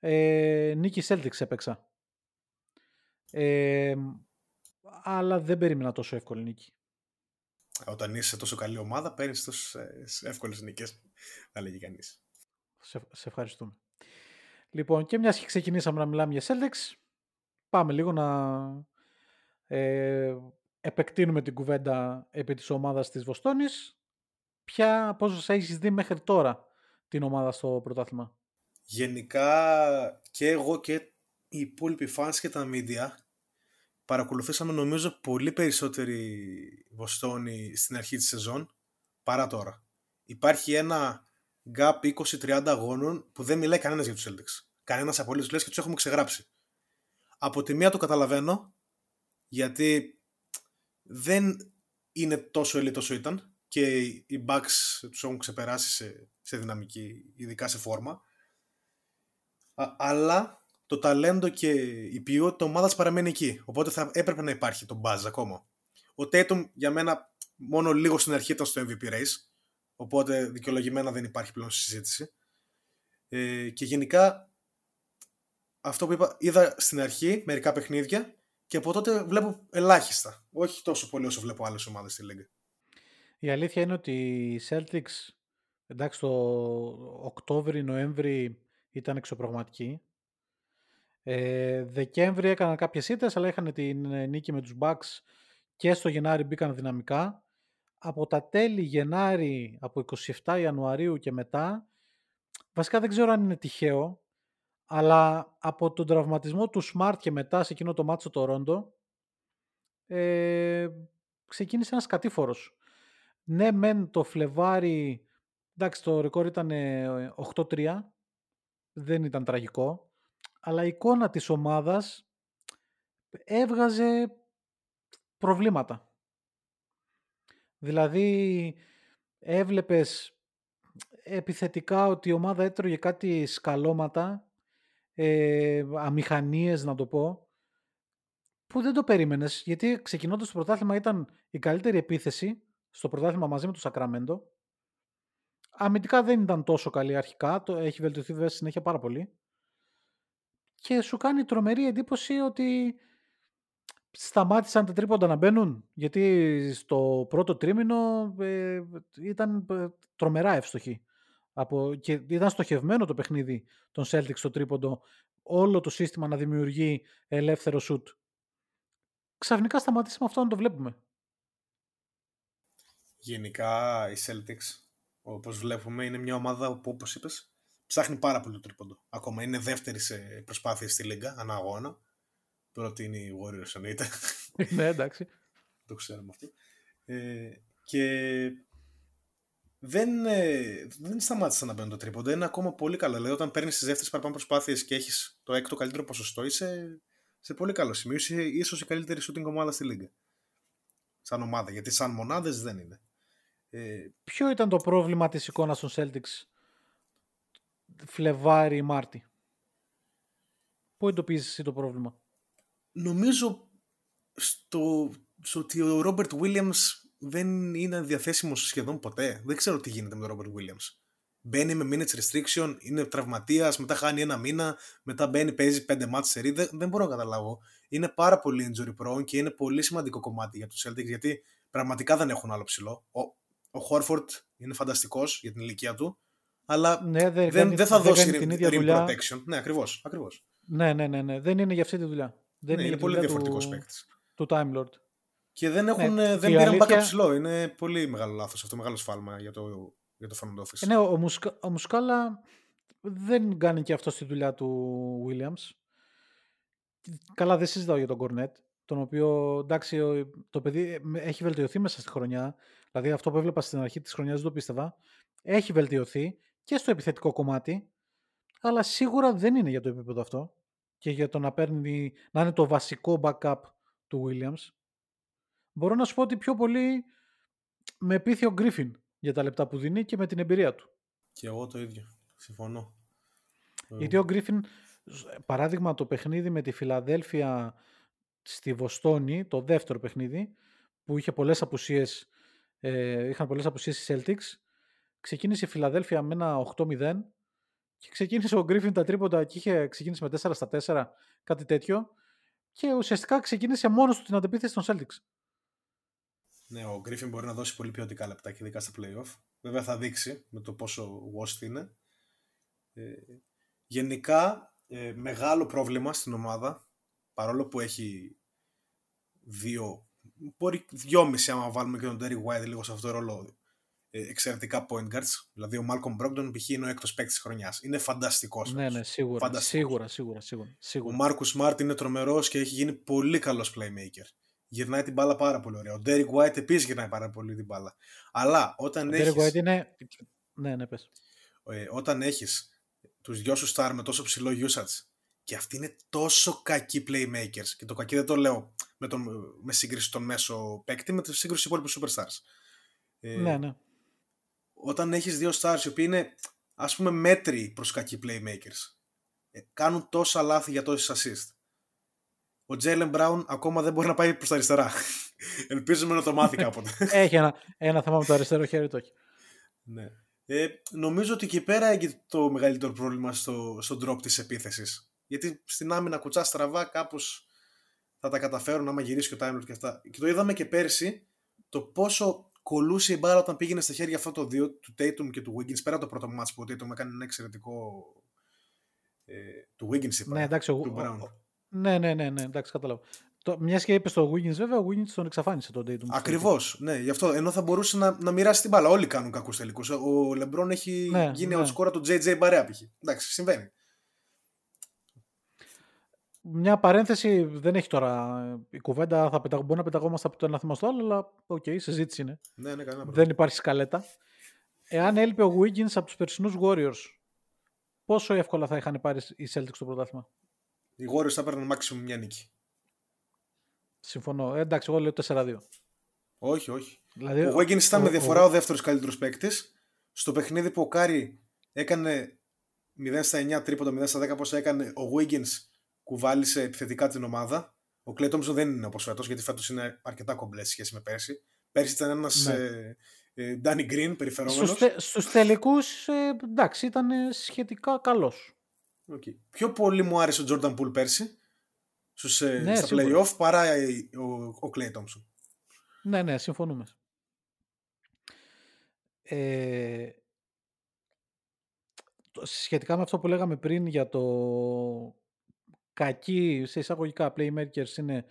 ε, νίκη Celtics έπαιξα. Ε, αλλά δεν περίμενα τόσο εύκολη νίκη. Όταν είσαι σε τόσο καλή ομάδα, παίρνεις τόσες εύκολες νίκες. Θα λέγει κανείς. Σε, σε ευχαριστούμε. Λοιπόν, και μιας και ξεκινήσαμε να μιλάμε για Celtics, πάμε λίγο να ε, επεκτείνουμε την κουβέντα επί της ομάδας της Βοστόνης. Ποια, πώς έχεις δει μέχρι τώρα την ομάδα στο πρωτάθλημα; Γενικά και εγώ και οι υπόλοιποι fans και τα media παρακολουθήσαμε νομίζω πολύ περισσότερη Βοστόνη στην αρχή της σεζόν παρά τώρα. Υπάρχει ένα gap 20-30 αγώνων που δεν μιλάει κανένας για τους Celtics. Κανένας απολύτως λες και τους έχουμε ξεγράψει. Από τη μία το καταλαβαίνω γιατί δεν είναι τόσο ελίτ όσο ήταν και οι Bucks τους έχουν ξεπεράσει σε, σε δυναμική, ειδικά σε φόρμα. Α- αλλά το ταλέντο και η ποιότητα ομάδας παραμένει εκεί. Οπότε θα έπρεπε να υπάρχει το buzz ακόμα. Ο Tatum για μένα μόνο λίγο στην αρχή ήταν στο MVP race. Οπότε δικαιολογημένα δεν υπάρχει πλέον συζήτηση. Ε, και γενικά αυτό που είπα, είδα στην αρχή μερικά παιχνίδια και από τότε βλέπω ελάχιστα. Όχι τόσο πολύ όσο βλέπω άλλες ομάδες στη Λίγκα. Η αλήθεια είναι ότι οι Celtics, εντάξει, το Οκτώβρη-Νοέμβρη ήταν εξωπραγματικοί. Ε, Δεκέμβρη έκαναν κάποιες ήττες, αλλά είχαν την ε, νίκη με τους Bucks και στο Γενάρη μπήκαν δυναμικά. Από τα τέλη Γενάρη, από 27 Ιανουαρίου και μετά, βασικά δεν ξέρω αν είναι τυχαίο, αλλά από τον τραυματισμό του Smart και μετά σε εκείνο το μάτσο το Ρόντο, ε, ξεκίνησε ένας κατήφορος. Ναι, μεν το Φλεβάρι, εντάξει το ρεκόρ ήταν 8-3, δεν ήταν τραγικό, αλλά η εικόνα της ομάδας έβγαζε προβλήματα. Δηλαδή έβλεπες επιθετικά ότι η ομάδα έτρωγε κάτι σκαλώματα, ε, αμηχανίες να το πω, που δεν το περίμενες, γιατί ξεκινώντας το πρωτάθλημα ήταν η καλύτερη επίθεση στο πρωτάθλημα μαζί με το Σακραμέντο. Αμυντικά δεν ήταν τόσο καλή αρχικά, το έχει βελτιωθεί βέβαια συνέχεια πάρα πολύ. Και σου κάνει τρομερή εντύπωση ότι σταμάτησαν τα τρίποντα να μπαίνουν, γιατί στο πρώτο τρίμηνο ε, ήταν ε, τρομερά εύστοχοι. Από, και ήταν στοχευμένο το παιχνίδι των Celtics στο τρίποντο, όλο το σύστημα να δημιουργεί ελεύθερο σουτ. Ξαφνικά σταματήσαμε αυτό να το βλέπουμε. Γενικά οι Celtics, όπως βλέπουμε, είναι μια ομάδα που, όπως είπες, ψάχνει πάρα πολύ το τρίποντο. Ακόμα είναι δεύτερη σε προσπάθειες στη Λίγκα, ανά αγώνα. Πρώτη είναι οι Warriors εννοείται. ναι, εντάξει. το ξέρουμε αυτό. Ε, και δεν, ε, δεν σταμάτησαν να μπαίνουν το τρίποντο. Είναι ακόμα πολύ καλό. Δηλαδή, όταν παίρνεις τις δεύτερες παραπάνω προσπάθειες και έχεις το έκτο καλύτερο ποσοστό, είσαι σε πολύ καλό σημείο. Είσαι ίσως η καλύτερη shooting ομάδα στη Λίγκα. Σαν ομάδα. Γιατί σαν μονάδες δεν είναι. Ε, Ποιο ήταν το πρόβλημα της εικόνας των Celtics Φλεβάρι-Μάρτι. Πού εντοπίζεις εσύ το πρόβλημα; νομίζω στο, στο ότι ο Ρόμπερτ Williams δεν είναι διαθέσιμος σχεδόν ποτέ. Δεν ξέρω τι γίνεται με τον Ρόμπερτ Williams. Μπαίνει με minutes restriction, είναι τραυματίας, μετά χάνει ένα μήνα, μετά μπαίνει, παίζει πέντε μάτς σε δεν, δεν μπορώ να καταλάβω. Είναι πάρα πολύ injury prone και είναι πολύ σημαντικό κομμάτι για τους Celtics γιατί πραγματικά δεν έχουν άλλο ψηλό. Ο, ο Χόρφορντ είναι φανταστικός για την ηλικία του, αλλά Ναι, δεν, δεν, κάνει- δεν θα δεν δώσει κάνει την rim, ίδια rim δουλειά. protection. Ναι, ακριβώς, ακριβώς. Ναι, ναι, ναι, ναι. Δεν είναι για αυτή τη δουλειά. Δεν Ναι, είναι, είναι για τη πολύ δουλειά διαφορετικός του, παίκτης. του Time Lord. Και δεν, έχουν, Ναι, ε, και δεν η πήραν αλήθεια- backup ψηλό. Είναι πολύ μεγάλο λάθος αυτό, μεγάλο σφάλμα για το, για το front office. Ε, ναι, ο, Μουσκα, ο Μουσκάλα δεν κάνει και αυτό στη δουλειά του Williams. Καλά, δεν συζητάω για τον Κορνέτ, τον οποίο εντάξει, ο- το παιδί ε, με- έχει βελτιωθεί μέσα στη χρονιά. Δηλαδή, αυτό που έβλεπα στην αρχή της χρονιάς δεν το πίστευα. Έχει βελτιωθεί και στο επιθετικό κομμάτι, αλλά σίγουρα δεν είναι για το επίπεδο αυτό και για το να, παίρνει, να είναι το βασικό backup του Williams. Μπορώ να σου πω ότι πιο πολύ με πείθει ο Γκρίφιν για τα λεπτά που δίνει και με την εμπειρία του. Και εγώ το ίδιο. Συμφωνώ. Γιατί ο Γκρίφιν, σ- παράδειγμα το παιχνίδι με τη Φιλαδέλφια στη Βοστόνη, το δεύτερο παιχνίδι, που είχε πολλές απουσίες, ε, είχαν πολλές απουσίες οι Celtics, ξεκίνησε η Φιλαδέλφια με ένα 8-0 και ξεκίνησε ο Γκρίφιν τα τρίποντα και είχε ξεκίνησε με 4 στα 4, κάτι τέτοιο, και ουσιαστικά ξεκίνησε μόνος του την αντεπίθεση των Celtics. Ναι, ο Γκρίφιν μπορεί να δώσει πολύ ποιοτικά λεπτά και ειδικά στα playoff. Βέβαια θα δείξει με το πόσο worst είναι. Ε, γενικά, ε, μεγάλο πρόβλημα στην ομάδα, παρόλο που έχει δύο, μπορεί δυόμιση άμα βάλουμε και τον Terry White λίγο σε αυτό το ρόλο, ε, εξαιρετικά point guards. Δηλαδή ο Malcolm Brogdon π.χ. είναι ο έκτος παίκτης της χρονιάς. Είναι φανταστικός. Ναι, ναι, σίγουρα, Φανταστικός. σίγουρα, σίγουρα, σίγουρα, Ο σίγουρα. Μάρκου Σμαρτ είναι τρομερός και έχει γίνει πολύ καλός playmaker. Γυρνάει την μπάλα πάρα πολύ ωραία. Ο Derek White επίσης γυρνάει πάρα πολύ την μπάλα. Αλλά όταν Ο Derek έχει White είναι... Ναι, ναι, πες. ε, όταν έχεις τους δυο σου star με τόσο ψηλό usage και αυτοί είναι τόσο κακοί playmakers και το κακή δεν το λέω με, τον, με σύγκριση τον μέσο παίκτη με τη σύγκριση υπόλοιπους superstars. Ε, Ναι, ναι. Όταν έχεις δύο stars οι οποίοι είναι ας πούμε μέτροι προς κακοί playmakers ε, κάνουν τόσα λάθη για τόσες assist. Ο Τζέιλεν Μπράουν ακόμα δεν μπορεί να πάει προς τα αριστερά. Ελπίζουμε να το μάθει κάποτε. Έχει ένα, ένα θέμα με το αριστερό χέρι, το έχει. ναι. ε, νομίζω ότι εκεί πέρα έγινε το μεγαλύτερο πρόβλημα στο, στο drop της επίθεσης. Γιατί στην άμυνα κουτσά στραβά κάπως θα τα καταφέρουν άμα γυρίσει και ο Time Lord και αυτά. Και το είδαμε και πέρσι το πόσο κολούσε η μπάλα όταν πήγαινε στα χέρια αυτό το δύο του Tatum και του Wiggins πέρα το πρώτο μάτς που ο Tatum έκανε ένα εξαιρετικό ε, του Wiggins είπα, Ναι, εντάξει, ο, του Brown. ο- ναι, ναι, ναι, ναι, εντάξει, κατάλαβα. Το, μια και είπες στο Wiggins, βέβαια, ο Wiggins τον εξαφάνισε τον Tatum. Ακριβώς. Ναι, γι' αυτό. Ενώ θα μπορούσε να, να μοιράσει την μπάλα. Όλοι κάνουν κακούς τελικούς. Ο Λεμπρόν έχει Ναι, γίνει ναι. ο σκόρα του JJ Μπαρέα π.χ. Εντάξει, συμβαίνει. Μια παρένθεση δεν έχει τώρα. Η κουβέντα θα πεταγ... μπορεί να πεταγόμαστε από το ένα θέμα στο άλλο, αλλά οκ, συζήτηση είναι. Ναι, ναι, κανένα πρόβλημα. Δεν υπάρχει σκαλέτα. Εάν έλειπε ο Wiggins από τους περσινούς Warriors, πόσο εύκολα θα είχαν πάρει οι Celtics το πρωτάθλημα; Οι Warriors θα έπαιρναν maximum μια νίκη. Συμφωνώ. Ε, εντάξει, εγώ λέω 4-2. Όχι, όχι. Δηλαδή, Ο Wiggins ήταν ο- με ο- διαφορά ο δεύτερος καλύτερος παίκτης. Στο παιχνίδι που ο Κάρι έκανε 0 στα 9 τρίποντα, 0 στα 10 πόσα έκανε, ο Wiggins κουβάλισε επιθετικά την ομάδα. Ο Clay Thompson δεν είναι όπως φέτος, γιατί φέτος είναι αρκετά κομπλές σε σχέση με πέρσι. Πέρσι ήταν ένας Ναι. ε, ε, Danny Green περιφερόμενος. Στους, τε, στους τελικούς, ε, εντάξει, ήταν ε, σχετικά καλός. Okay. Πιο πολύ μου άρεσε ο Jordan Poole πέρσι στους, ε, Ναι, στα σίγουρα. play-off παρά ε, ο, ο Clay Thompson. Ναι, ναι, συμφωνούμε. Ε, το- σχετικά με αυτό που λέγαμε πριν για το κακή σε εισαγωγικά playmakers είναι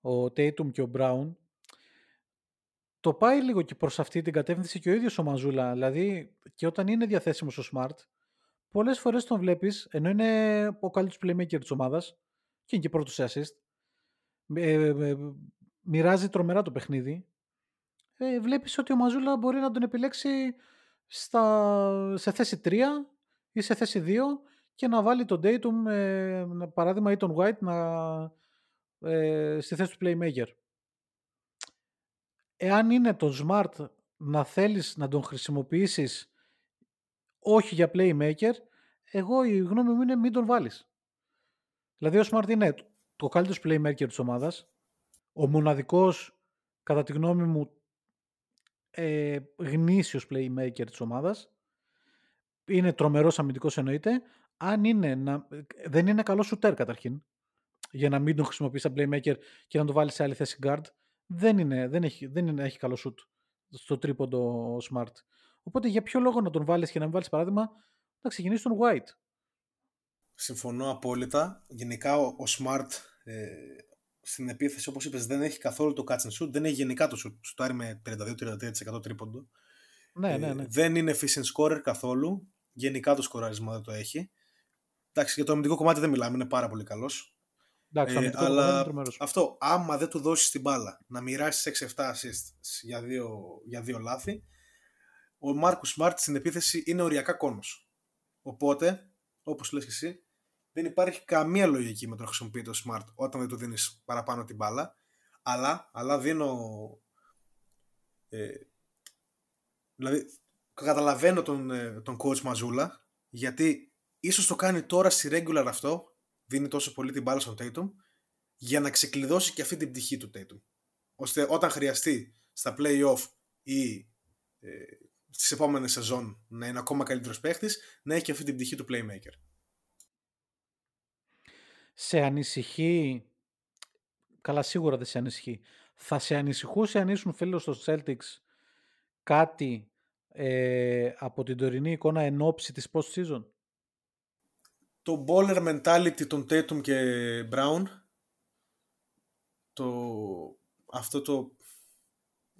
ο Tatum και ο Brown. Το πάει λίγο και προς αυτή την κατεύθυνση και ο ίδιος ο Μαζούλα δηλαδή και όταν είναι διαθέσιμος ο Smart πολλές φορές τον βλέπεις ενώ είναι ο καλύτερος playmaker της ομάδας και είναι και πρώτος σε assist ε, ε, ε, μοιράζει τρομερά το παιχνίδι ε, βλέπεις ότι ο Μαζούλα μπορεί να τον επιλέξει στα, σε θέση 3 ή σε θέση 2 και να βάλει τον Dayton, ε, να- παράδειγμα, ή τον White να, ε, στη θέση του playmaker. Εάν είναι τον Smart να θέλεις να τον χρησιμοποιήσεις όχι για playmaker, εγώ η γνώμη μου είναι μην τον βάλεις. Δηλαδή ο Smart είναι το καλύτερος playmaker της ομάδας, ο μοναδικός, κατά τη γνώμη μου, ε, γνήσιος playmaker της ομάδας. Είναι τρομερός αμυντικός εννοείται. Αν είναι να, δεν είναι καλό shooter καταρχήν, για να μην τον χρησιμοποιήσει σαν playmaker και να τον βάλεις σε άλλη θέση guard, δεν, είναι, δεν, έχει, δεν είναι, έχει καλό shoot στο τρίποντο ο Smart. Οπότε για ποιο λόγο να τον βάλεις και να μην βάλεις παράδειγμα να ξεκινήσεις τον White. Συμφωνώ απόλυτα. Γενικά ο, ο Smart ε, στην επίθεση, όπως είπες, δεν έχει καθόλου το catch and shoot. Δεν έχει γενικά το shoot. Σουτάρει με 32-33% τρίποντο. Ναι, Ε, ναι, ναι. δεν είναι efficient scorer καθόλου. Γενικά το σκοράρισμα δεν το έχει. Εντάξει, για το αμυντικό κομμάτι δεν μιλάμε, είναι πάρα πολύ καλός. Εντάξει, το Ε, αμυντικό κομμάτι είναι αλλά τρομερός. αυτό, άμα δεν του δώσεις την μπάλα να μοιράσει 6-7 assists για δύο, για δύο λάθη, ο Μάρκους Σμαρτ στην επίθεση είναι οριακά κόνος. Οπότε, όπως λες και εσύ, δεν υπάρχει καμία λογική με το να χρησιμοποιεί το Smart όταν δεν του δίνεις παραπάνω την μπάλα. Αλλά, αλλά δίνω. Ε, δηλαδή, καταλαβαίνω τον, ε, τον coach Μαζούλα γιατί ίσως το κάνει τώρα στη regular αυτό δίνει τόσο πολύ την μπάλα στον Tatum για να ξεκλειδώσει και αυτή την πτυχή του Tatum. Ώστε όταν χρειαστεί στα play-off ή ε, στις επόμενες σεζόν να είναι ακόμα καλύτερος παίχτης, να έχει και αυτή την πτυχή του playmaker. Σε ανησυχεί, καλά σίγουρα δεν σε ανησυχεί, θα σε ανησυχούσε αν ήσουν φίλος στο Celtics κάτι ε, από την τωρινή εικόνα εν ώψη της post-season; Το baller mentality των Tatum και Brown το, αυτό το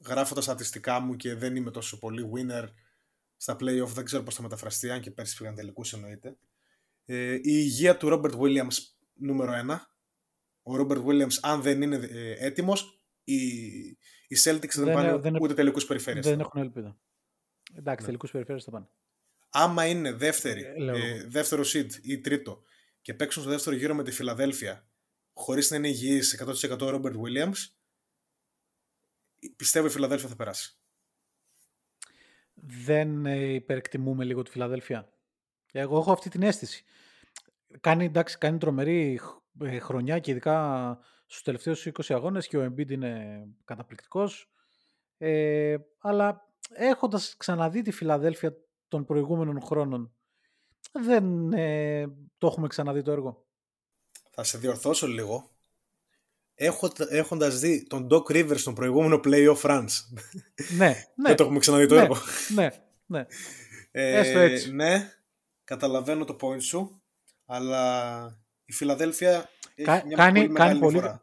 γράφω τα στατιστικά μου και δεν είμαι τόσο πολύ winner στα play-off, δεν ξέρω πώς θα μεταφραστεί, αν και πέρσι πήγαν τελικούς εννοείται. Ε, η υγεία του Robert Williams νούμερο ένα. Ο Robert Williams αν δεν είναι ε, έτοιμος, οι, οι Celtics δεν, Δεν- πάνε δεν- ούτε τελικούς περιφέρειες. Δεν έχουν ελπίδα. Εντάξει, Ναι. τελικούς περιφέρειες θα πάνε. Άμα είναι δεύτερη, Ε, λέω ε, εγώ. δεύτερο seed ή τρίτο και παίξουν στο δεύτερο γύρο με τη Φιλαδέλφια χωρίς να είναι υγιής 100% ο Robert Williams, πιστεύω η Φιλαδέλφια θα περάσει. Δεν ε, υπερεκτιμούμε λίγο τη Φιλαδέλφια. Εγώ έχω αυτή την αίσθηση. κάνει, εντάξει, κάνει τρομερή χ- ε, χρονιά και ειδικά στους τελευταίους 20 αγώνες και ο Embiid είναι καταπληκτικός. Ε, αλλά έχοντας ξαναδεί τη Φιλαδέλφια των προηγούμενων χρόνων, δεν ε, το έχουμε ξαναδεί το έργο. Θα σε διορθώσω λίγο. Έχω, έχοντας δει τον Doc Rivers στον προηγούμενο playoff runs. ναι, ναι. Δεν το έχουμε ξαναδεί το ναι, έργο. ναι, ναι. Ε, Έστω έτσι. Ναι, καταλαβαίνω το point σου, αλλά η Φιλαδέλφια έχει Κα- μια κάνει- πολύ κάνει μεγάλη πολύ- διαφορά.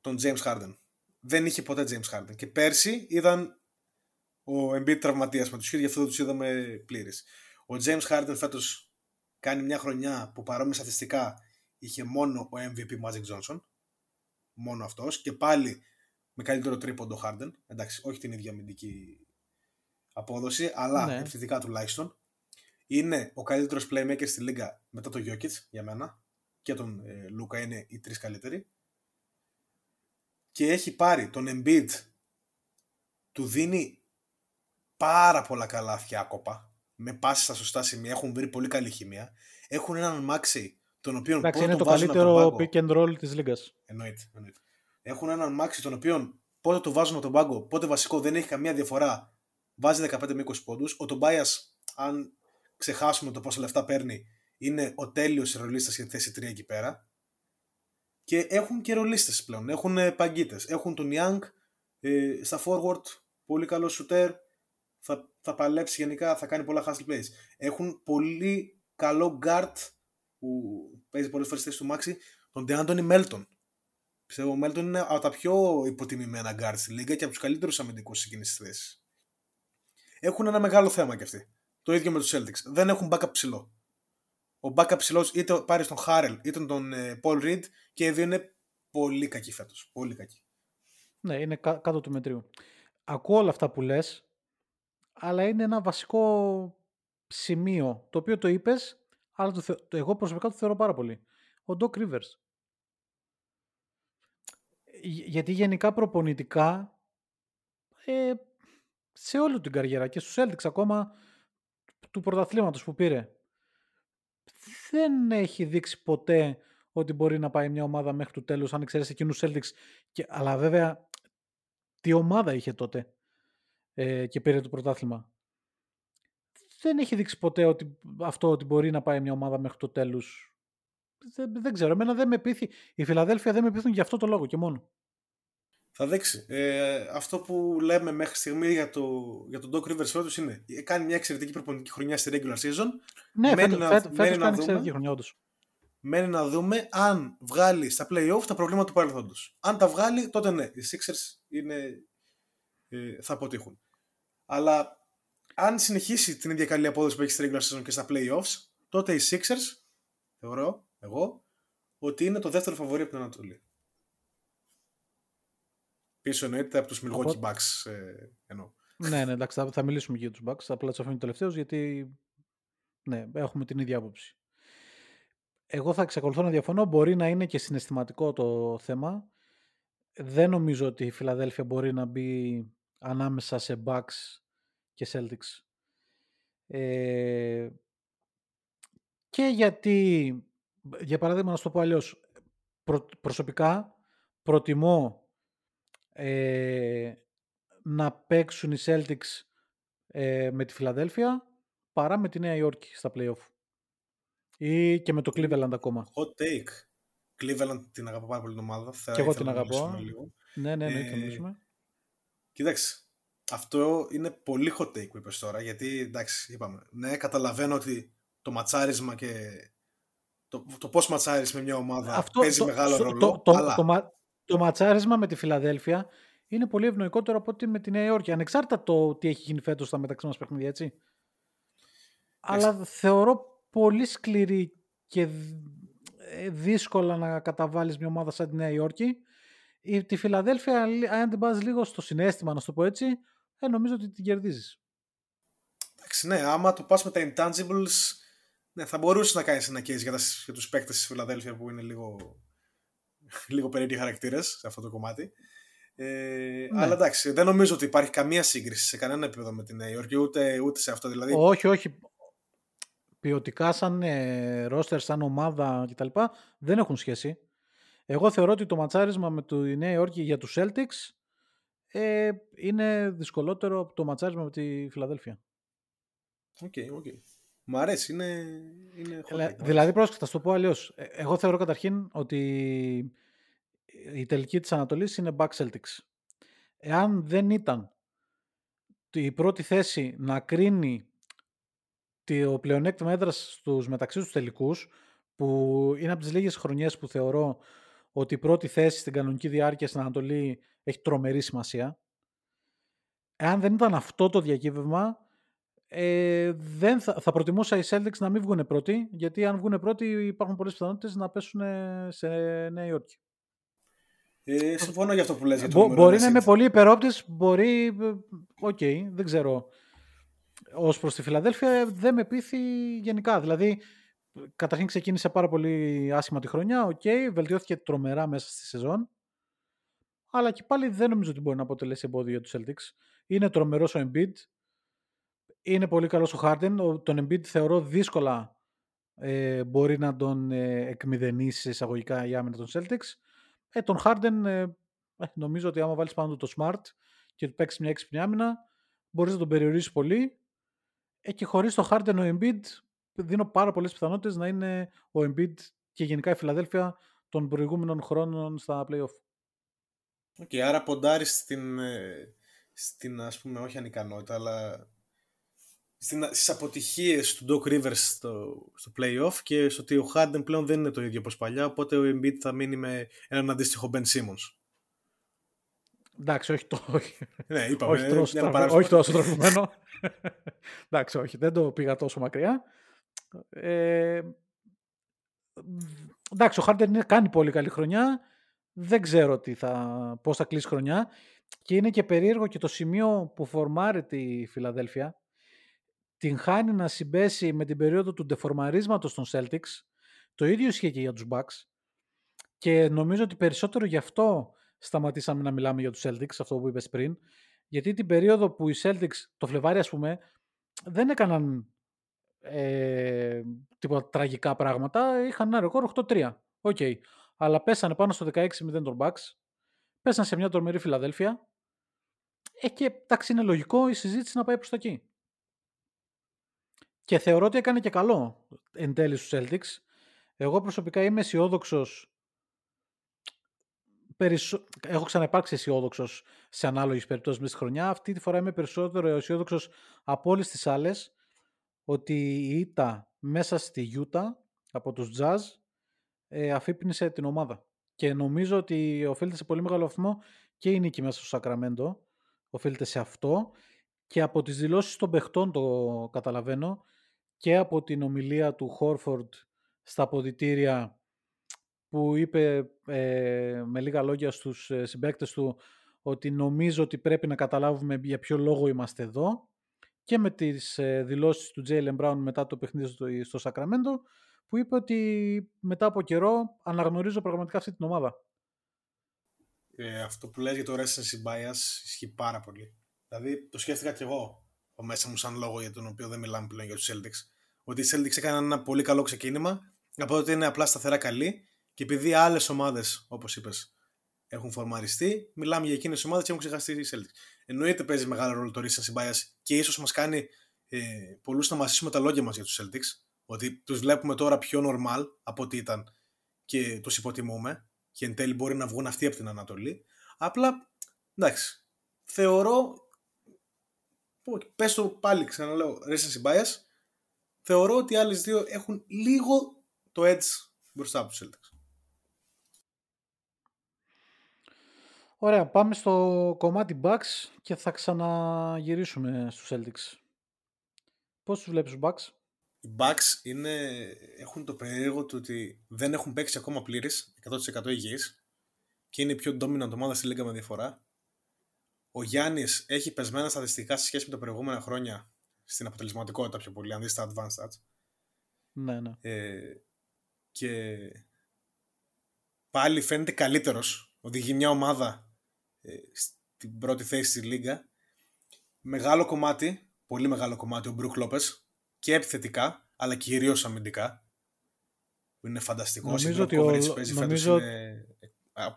Τον James Harden. Δεν είχε ποτέ James Harden. Και πέρσι είδαν ο Embiid τραυματίας με τους Heat, γι' αυτό δεν τους είδαμε πλήρης. Ο James Harden φέτος κάνει μια χρονιά που παρόμοια στατιστικά είχε μόνο ο MVP Magic Johnson. Μόνο αυτός. Και πάλι με καλύτερο τρίποντο Harden. Εντάξει, όχι την ίδια αμυντική απόδοση, αλλά Ναι. επιθετικά τουλάχιστον. Είναι ο καλύτερος playmaker στη λίγα μετά το Jokic για μένα. Και τον ε, Λούκα είναι οι τρεις καλύτεροι. Και έχει πάρει τον Embiid του δίνει πάρα πολλά καλά αυτιάκοπα με πάσει στα σωστά σημεία. Έχουν βρει πολύ καλή χημεία. Έχουν έναν Μάξι τον οποίο Εντάξει, πότε είναι το τον βάζουν από τον καλύτερο πάγκο. pick and roll της λίγας. Εννοείται, εννοείται. Έχουν έναν Μάξι τον οποίο πότε το βάζουν από τον πάγκο, πότε βασικό δεν έχει καμία διαφορά. Βάζει 15 με 20 πόντους. Ο Τομπάια, αν ξεχάσουμε το πόσα λεφτά παίρνει, είναι ο τέλειος ρολίστας για τη θέση 3 εκεί πέρα. Και έχουν και ρολίστες πλέον. Έχουν παγκίτες. Έχουν τον Young ε, στα forward, πολύ καλό shooter. Θα, θα παλέψει γενικά, θα κάνει πολλά hustle plays. Έχουν πολύ καλό guard που παίζει πολλές φορές θέση του Μάξι, τον DeAntoni Melton. Πιστεύω ο Melton είναι από τα πιο υποτιμημένα guard στη λίγα και από τους καλύτερους αμυντικούς σε εκείνη τη θέση. Έχουν ένα μεγάλο θέμα κι αυτοί. Το ίδιο με τους Celtics. Δεν έχουν backup ψηλό. Ο backup ψηλός είτε πάρει τον Χάρελ είτε τον ε, Paul Reed και οι δύο είναι πολύ κακοί φέτος. Πολύ κακοί. Ναι, είναι κά- κάτω του μετρίου. Ακούω όλα αυτά που λες, αλλά είναι ένα βασικό σημείο, το οποίο το είπες, αλλά το, θε- το εγώ προσωπικά το θεωρώ πάρα πολύ. Ο Doc Rivers. Γε- Γιατί γενικά προπονητικά, ε, σε όλη την καριέρα και στους Celtics ακόμα του πρωταθλήματος που πήρε, δεν έχει δείξει ποτέ ότι μπορεί να πάει μια ομάδα μέχρι το τέλος, αν εξαιρέσεις εκείνους τους Celtics. Και, αλλά βέβαια, τι ομάδα είχε τότε; Ε, και πήρε το πρωτάθλημα. Δεν έχει δείξει ποτέ ότι, αυτό ότι μπορεί να πάει μια ομάδα μέχρι το τέλος. Δεν, δεν ξέρω, εμένα δεν με πείθει. Η Φιλαδέλφια δεν με πείθουν για αυτό το λόγο και μόνο. Θα δείξει. Ε, αυτό που λέμε μέχρι στιγμή για, το, για τον Doc Rivers φέτος είναι ε, κάνει μια εξαιρετική προπονητική χρονιά στη regular season. Ναι, Μένει φέτος, να- φέτος, μένει φέτος να κάνει δούμε. εξαιρετική χρονιά, όντως. Μένει να δούμε αν βγάλει στα play-off τα προβλήματα του παρελθόντος. Αν τα βγάλει, τότε ναι, οι Sixers είναι, ε, θα αποτύχουν. Αλλά αν συνεχίσει την ίδια καλή απόδοση που έχει στη regular season και στα playoffs, τότε οι Sixers, θεωρώ εγώ, ότι είναι το δεύτερο φαβορή από την Ανατολή. Πίσω εννοείται από τους Milwaukee Οπότε- Bucks ε, εννοώ. ναι, ναι, εντάξει, θα, θα μιλήσουμε και για τους Bucks. Απλά τους αφήνω τελευταίους γιατί ναι, έχουμε την ίδια άποψη. Εγώ θα εξακολουθώ να διαφωνώ. Μπορεί να είναι και συναισθηματικό το θέμα. Δεν νομίζω ότι η Φιλαδέλφια μπορεί να μπει ανάμεσα σε Bucks και Celtics. Ε, και γιατί, για παράδειγμα, να σου το πω αλλιώς, προ- προσωπικά προτιμώ ε, να παίξουν οι Celtics ε, με τη Φιλαδέλφια παρά με τη Νέα Υόρκη στα playoff. Ή και με το Cleveland ακόμα. Hot take. Cleveland την αγαπώ πάρα πολύ την ομάδα. Θα Κι εγώ ήθελα την να αγαπώ. μιλήσουμε λίγο. Ναι, ναι, ναι, θα Ε, μιλήσουμε. Κοίταξε. Αυτό είναι πολύ hot take που είπες τώρα, γιατί εντάξει, είπαμε. Ναι, καταλαβαίνω ότι το ματσάρισμα και το, το πώς ματσάρεις με μια ομάδα παίζει το, μεγάλο το- ρόλο, Το, το, αλλά το, μα- το ματσάρισμα με τη Φιλαδέλφια είναι πολύ ευνοϊκότερο από ότι με τη Νέα Υόρκη. Ανεξάρτητα το τι έχει γίνει φέτος στα μεταξύ μας παιχνίδια, έτσι. Αλλά θεωρώ πολύ σκληρή και δ- ε, δύσκολα να καταβάλεις μια ομάδα σαν τη Νέα Υόρκη. Η, τη Φιλαδέλφια, λι- αν την πας λίγο στο συνέστημα, να σου το πω έτσι, ε, νομίζω ότι την κερδίζεις. εντάξει, ναι, άμα το πας με τα intangibles, ναι, θα μπορούσες να κάνεις ένα case για, τα, για τους παίκτες της Φιλαδέλφια που είναι λίγο, λίγο περίεργοι χαρακτήρες σε αυτό το κομμάτι. Ε, Ναι. Αλλά εντάξει, δεν νομίζω ότι υπάρχει καμία σύγκριση σε κανένα επίπεδο με τη Νέα Υόρκη, ούτε, ούτε σε αυτό. Δηλαδή, Όχι, όχι. ποιοτικά σαν ε, roster, σαν ομάδα κτλ. δεν έχουν σχέση. Εγώ θεωρώ ότι το ματσάρισμα με τη Νέα Υόρκη για τους Celtics ε, είναι δυσκολότερο από το ματσάρισμα με τη Φιλαδέλφια. OK, OK. Μ' αρέσει, είναι, είναι hot Ελα- take, μ' δηλαδή, πρόσεχε, θα σου το πω αλλιώς. Εγώ θεωρώ καταρχήν ότι η τελική της Ανατολής είναι Bucks Celtics. Εάν δεν ήταν η πρώτη θέση να κρίνει το πλεονέκτημα έδρας στους μεταξύ τους τελικούς, που είναι από τις λίγες χρονιές που θεωρώ ότι η πρώτη θέση στην κανονική διάρκεια στην Ανατολή έχει τρομερή σημασία. Εάν δεν ήταν αυτό το διακύβευμα, ε, δεν θα, θα προτιμούσα οι Celtics να μην βγουν πρώτοι, γιατί αν βγουν πρώτοι υπάρχουν πολλές πιθανότητες να πέσουν ε, σε Νέα Υόρκη. Ε, συμφωνώ για αυτό που λες. για το Μπο- νούμερο μπορεί ένα να είμαι seed. πολύ υπερόπτης, μπορεί, ε, οκ, δεν ξέρω. Ως προς τη Φιλαδέλφια ε, δεν με πείθει γενικά. Δηλαδή, καταρχήν ξεκίνησε πάρα πολύ άσχημα τη χρονιά, οκ, βελτιώθηκε τρομερά μέσα στη σεζόν. Αλλά και πάλι δεν νομίζω ότι μπορεί να αποτελέσει εμπόδιο για τους Celtics. Είναι τρομερός ο Embiid. Είναι πολύ καλός ο Harden. Ο- Τον Embiid θεωρώ δύσκολα ε, μπορεί να τον ε, εκμηδενίσει σε εισαγωγικά η άμυνα των Celtics. Ε, τον Harden ε, ε, νομίζω ότι άμα βάλεις πάνω του το Smart και του παίξεις μια έξυπνη άμυνα μπορείς να τον περιορίσεις πολύ ε, και χωρίς τον Harden ο Embiid δίνω πάρα πολλές πιθανότητες να είναι ο Embiid και γενικά η Φιλαδέλφια των προηγούμενων χρόνων στα play-off. ΟΚ, άρα ποντάρεις στην, ε, στην, ας πούμε, όχι ανικανότητα, αλλά στην, στις αποτυχίες του Doc Rivers στο, στο play-off και στο ότι ο Harden πλέον δεν είναι το ίδιο όπως παλιά, οπότε ο Embiid θα μείνει με έναν αντίστοιχο Ben Simmons. Εντάξει, όχι το. Όχι, Ναι, είπαμε. όχι, ε, τόσο για να στραφε- παράψουμε. όχι τόσο στραφωμένο. Εντάξει, όχι, δεν το πήγα τόσο μακριά. Ε, εντάξει, ο Χάρντερ είναι- κάνει πολύ καλή χρονιά. Δεν ξέρω τι θα, πώς θα κλείσει χρονιά. Και είναι και περίεργο και το σημείο που φορμάρεται η Φιλαδέλφια. Την χάνει να συμπέσει με την περίοδο του ντεφορμαρίσματος των Celtics. Το ίδιο ισχύει και για τους Bucks. Και νομίζω ότι περισσότερο γι' αυτό σταματήσαμε να μιλάμε για τους Celtics, αυτό που είπες πριν. Γιατί την περίοδο που οι Celtics, το Φλεβάρι ας πούμε, δεν έκαναν ε, τίποτα τραγικά πράγματα. Είχαν ένα ρεκόρ 8-3. ΟΚ. Αλλά πέσανε πάνω στο 16-0 των Bucks. Πέσανε σε μια τρομερή Φιλαδέλφια. Ε, και εντάξει, είναι λογικό η συζήτηση να πάει προς τα εκεί. Και θεωρώ ότι έκανε και καλό εν τέλει στους Celtics. Εγώ προσωπικά είμαι αισιόδοξος. Περισσο... Έχω ξαναυπάρξει αισιόδοξος σε ανάλογες περιπτώσεις μέσα στη χρονιά. Αυτή τη φορά είμαι περισσότερο αισιόδοξος από όλες τις άλλες ότι η ήττα μέσα στη Γιούτα από τους Jazz ε, αφύπνισε την ομάδα. Και νομίζω ότι οφείλεται σε πολύ μεγάλο βαθμό και η νίκη μέσα στο Σακραμέντο. Οφείλεται σε αυτό και από τις δηλώσεις των παιχτών το καταλαβαίνω και από την ομιλία του Χόρφορντ στα αποδητήρια που είπε ε, με λίγα λόγια στους ε, συμπαίκτες του ότι νομίζω ότι πρέπει να καταλάβουμε για ποιο λόγο είμαστε εδώ και με τις ε, δηλώσεις του Jalen Brown μετά το παιχνίδι στο, στο Σακραμέντο που είπε ότι μετά από καιρό αναγνωρίζω πραγματικά αυτή την ομάδα. Ε, αυτό που λες για το recency bias ισχύει πάρα πολύ. Δηλαδή το σκέφτηκα κι εγώ από μέσα μου σαν λόγο για τον οποίο δεν μιλάμε πλέον για τους Celtics. Ότι οι Celtics έκαναν ένα πολύ καλό ξεκίνημα, από ότι είναι απλά σταθερά καλοί και επειδή άλλες ομάδες, όπως είπες, έχουν φορμαριστεί, μιλάμε για εκείνες τις ομάδες και έχουν ξεχαστεί οι Celtics. Εννοείται παίζει μεγάλο ρόλο το recency bias και ίσως μας κάνει ε, πολλούς να μασίσουμε τα λόγια μας για τους Celtics. Ότι τους βλέπουμε τώρα πιο normal από ό,τι ήταν και τους υποτιμούμε και εν τέλει μπορεί να βγουν αυτοί από την Ανατολή. Απλά, εντάξει, θεωρώ, πω, πες το πάλι ξαναλέω, recency bias, θεωρώ ότι οι άλλες δύο έχουν λίγο το edge μπροστά από τους Celtics. Ωραία, πάμε στο κομμάτι Bucks και θα ξαναγυρίσουμε στους Celtics. Πώς τους βλέπεις τους Bucks? Οι Bucks είναι, έχουν το περίεργο του ότι δεν έχουν παίξει ακόμα πλήρης, 100% υγιείς και είναι η πιο dominant ομάδα στη λίγα με διαφορά. Ο Γιάννης έχει πεσμένα στατιστικά σε σχέση με τα προηγούμενα χρόνια στην αποτελεσματικότητα πιο πολύ, αν δεις τα advanced stats. Ναι, ναι. Ε, και πάλι φαίνεται καλύτερος. Οδηγεί μια ομάδα ε, στην πρώτη θέση στη Λίγκα. Μεγάλο κομμάτι, πολύ μεγάλο κομμάτι ο Μπρουκ Λόπες και επιθετικά. αλλά κυρίως αμυντικά. Που είναι φανταστικό. Νομίζω ότι ο- νομίζω-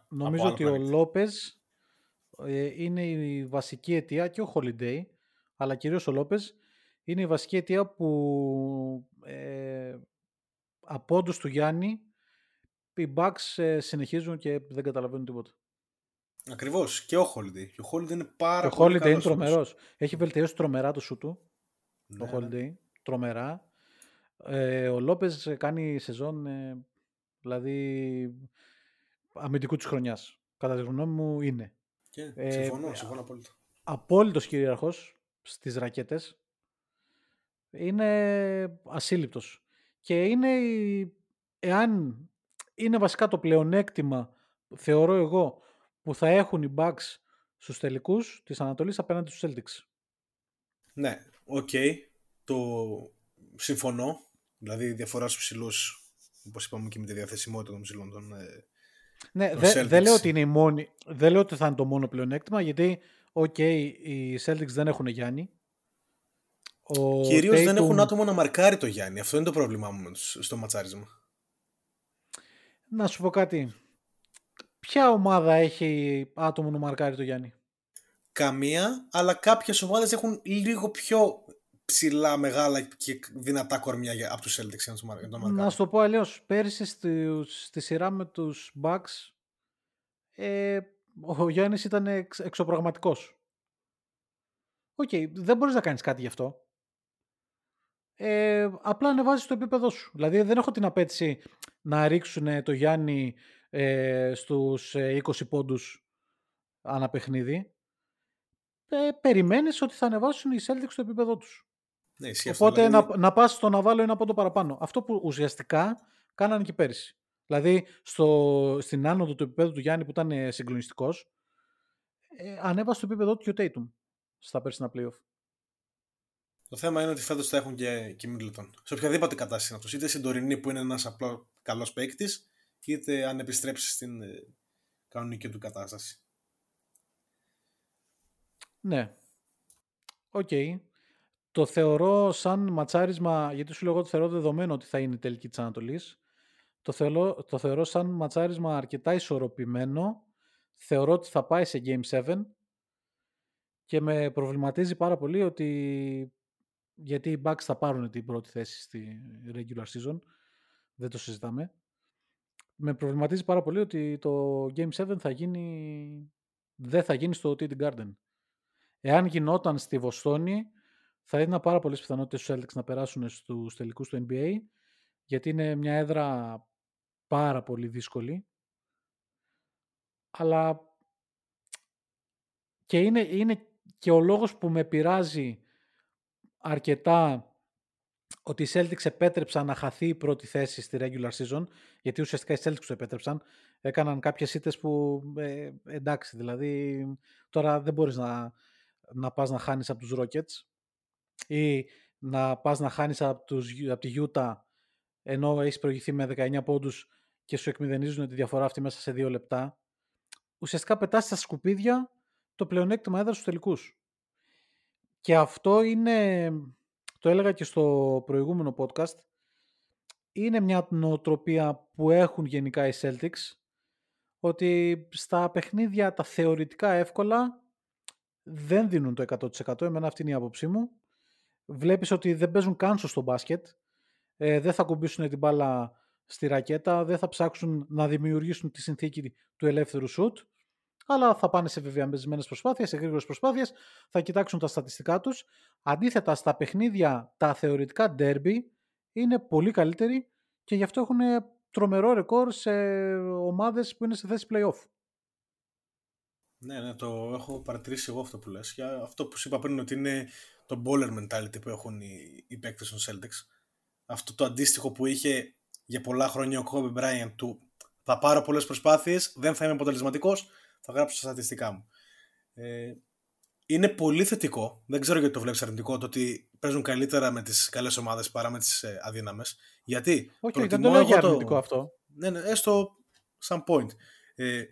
Νομίζω ότι ο Λόπες ε, είναι η βασική αιτία και ο Holiday, αλλά κυρίως ο Λόπες είναι η βασική αιτία που ε, από όντως του Γιάννη οι Bucks ε, συνεχίζουν και δεν καταλαβαίνουν τίποτα. Ακριβώς. Και ο Holiday. Και ο Holiday είναι πάρα Και ο πολύ Holiday είναι καλός όμως. τρομερός. Έχει βελτιώσει τρομερά το σου του, Ναι, το ναι. Holiday. Τρομερά. Ε, ο Λόπες κάνει σεζόν, ε, δηλαδή αμυντικού της χρονιάς. Κατά τη γνώμη μου είναι. Και, Ε, συμφωνώ, ε, συμφωνώ απόλυτα. απόλυτος κυρίαρχος στις ρακέτες. Είναι ασύλληπτος. Και είναι, η- εάν είναι βασικά το πλεονέκτημα, θεωρώ εγώ, που θα έχουν οι Bucks στους τελικούς της Ανατολής απέναντι στους Celtics. Ναι, ΟΚ. Το συμφωνώ. Δηλαδή η διαφορά στους ψηλούς, όπως είπαμε και με τη διαθεσιμότητα των ψηλών των... ε, Ναι, των δε- Celtics. δεν λέω ότι είναι η μόνη, δεν λέω ότι θα είναι το μόνο πλεονέκτημα, γιατί, ΟΚ, οι Celtics δεν έχουν Γιάννη. Ο Κυρίως δεν Tatum- έχουν άτομο να μαρκάρει το Γιάννη. Αυτό είναι το πρόβλημά μου με τους- στο ματσάρισμα. Να σου πω κάτι. Ποια ομάδα έχει άτομο να μαρκάρει το Γιάννη; Καμία, αλλά κάποιες ομάδες έχουν λίγο πιο ψηλά, μεγάλα και δυνατά κορμιά για- από τους Celtics για να τους μαρ- για να το Να μαρκάρουν. σου το πω αλλιώς. Πέρυσι στη, στη σειρά με τους Bucks ε, ο Γιάννης ήταν εξ, εξωπραγματικός. ΟΚ, δεν μπορείς να κάνεις κάτι γι' αυτό. Ε, απλά ανεβάζεις το επίπεδο σου. Δηλαδή δεν έχω την απαίτηση να ρίξουν το Γιάννη ε, στους ε, 20 πόντους ανά παιχνίδι. Ε, περιμένεις ότι θα ανεβάσουν οι Celtics στο επίπεδό τους. Ναι, ισχύει αυτό, Οπότε δηλαδή- να, να πας στο να βάλουν ένα πόντο παραπάνω. Αυτό που ουσιαστικά κάνανε και πέρυσι. Δηλαδή στο, στην άνοδο του επίπεδου του Γιάννη που ήταν ε, συγκλονιστικός, ε, ανέβασε το επίπεδο του και ο Tatum στα πέρσινα playoff. Το θέμα είναι ότι φέτος θα έχουν και, και Middleton. Σε οποιαδήποτε κατάσταση είναι αυτό. Είτε στην τωρινή που είναι ένας απλά καλός παίκτης, είτε αν επιστρέψει στην ε, κανονική του κατάσταση. Ναι. ΟΚ. Το θεωρώ σαν ματσάρισμα, γιατί σου λέω εγώ το θεωρώ δεδομένο ότι θα είναι οι τελικοί της Ανατολής. Το θεωρώ, το θεωρώ σαν ματσάρισμα αρκετά ισορροπημένο. Θεωρώ ότι θα πάει σε Game 7 και με προβληματίζει πάρα πολύ ότι γιατί οι Bucks θα πάρουν την πρώτη θέση στη regular season. Δεν το συζητάμε. Με προβληματίζει πάρα πολύ ότι το Game 7 θα γίνει δεν θα γίνει στο TD Garden. Εάν γινόταν στη Βοστόνη, θα έδινα πάρα πολλές πιθανότητες στους Celtics να περάσουν στους τελικούς του NBA, γιατί είναι μια έδρα πάρα πολύ δύσκολη. Αλλά και είναι, είναι και ο λόγος που με πειράζει αρκετά ότι οι Celtics επέτρεψαν να χαθεί η πρώτη θέση στη regular season, γιατί ουσιαστικά οι Celtics το επέτρεψαν. Έκαναν κάποιες ήττες που ε, εντάξει, δηλαδή τώρα δεν μπορείς να, να πας να χάνεις από τους Rockets ή να πας να χάνεις από, τους, από τη Utah ενώ έχεις προηγηθεί με 19 πόντους και σου εκμηδενίζουν τη διαφορά αυτή μέσα σε δύο λεπτά. Ουσιαστικά πετάς στα σκουπίδια το πλεονέκτημα έδρας στους τελικούς. Και αυτό είναι, το έλεγα και στο προηγούμενο podcast, είναι μια νοοτροπία που έχουν γενικά οι Celtics, ότι στα παιχνίδια τα θεωρητικά εύκολα δεν δίνουν το 100%. Εμένα αυτή είναι η άποψή μου. Βλέπεις ότι δεν παίζουν καν στο μπάσκετ. Ε, δεν θα κουμπίσουν την μπάλα στη ρακέτα. Δεν θα ψάξουν να δημιουργήσουν τη συνθήκη του ελεύθερου σουτ. Αλλά θα πάνε σε βεβαιαμεσμένες προσπάθειες, σε γρήγορες προσπάθειες. Θα κοιτάξουν τα στατιστικά τους. Αντίθετα, στα παιχνίδια, τα θεωρητικά derby είναι πολύ καλύτεροι και γι' αυτό έχουν τρομερό ρεκόρ σε ομάδες που είναι σε θέση play-off. Ναι, ναι, το έχω παρατηρήσει εγώ αυτό που λες. Για αυτό που σου είπα πριν ότι είναι το baller mentality που έχουν οι, οι παίκτες των Celtics. Αυτό το αντίστοιχο που είχε για πολλά χρόνια ο Kobe Bryant του θα πάρω πολλές προσπάθειες, δεν θα είμαι αποτελεσματικός, θα γράψω στα στατιστικά μου. Ε, είναι πολύ θετικό, δεν ξέρω γιατί το βλέπεις αρνητικό, το ότι παίζουν καλύτερα με τις καλές ομάδες παρά με τις ε, αδύναμες. Γιατί Όχι, δεν προτιμώ το λέω για εγώ το- αρνητικό αυτό. ναι, ναι, έστω σαν point. Ε,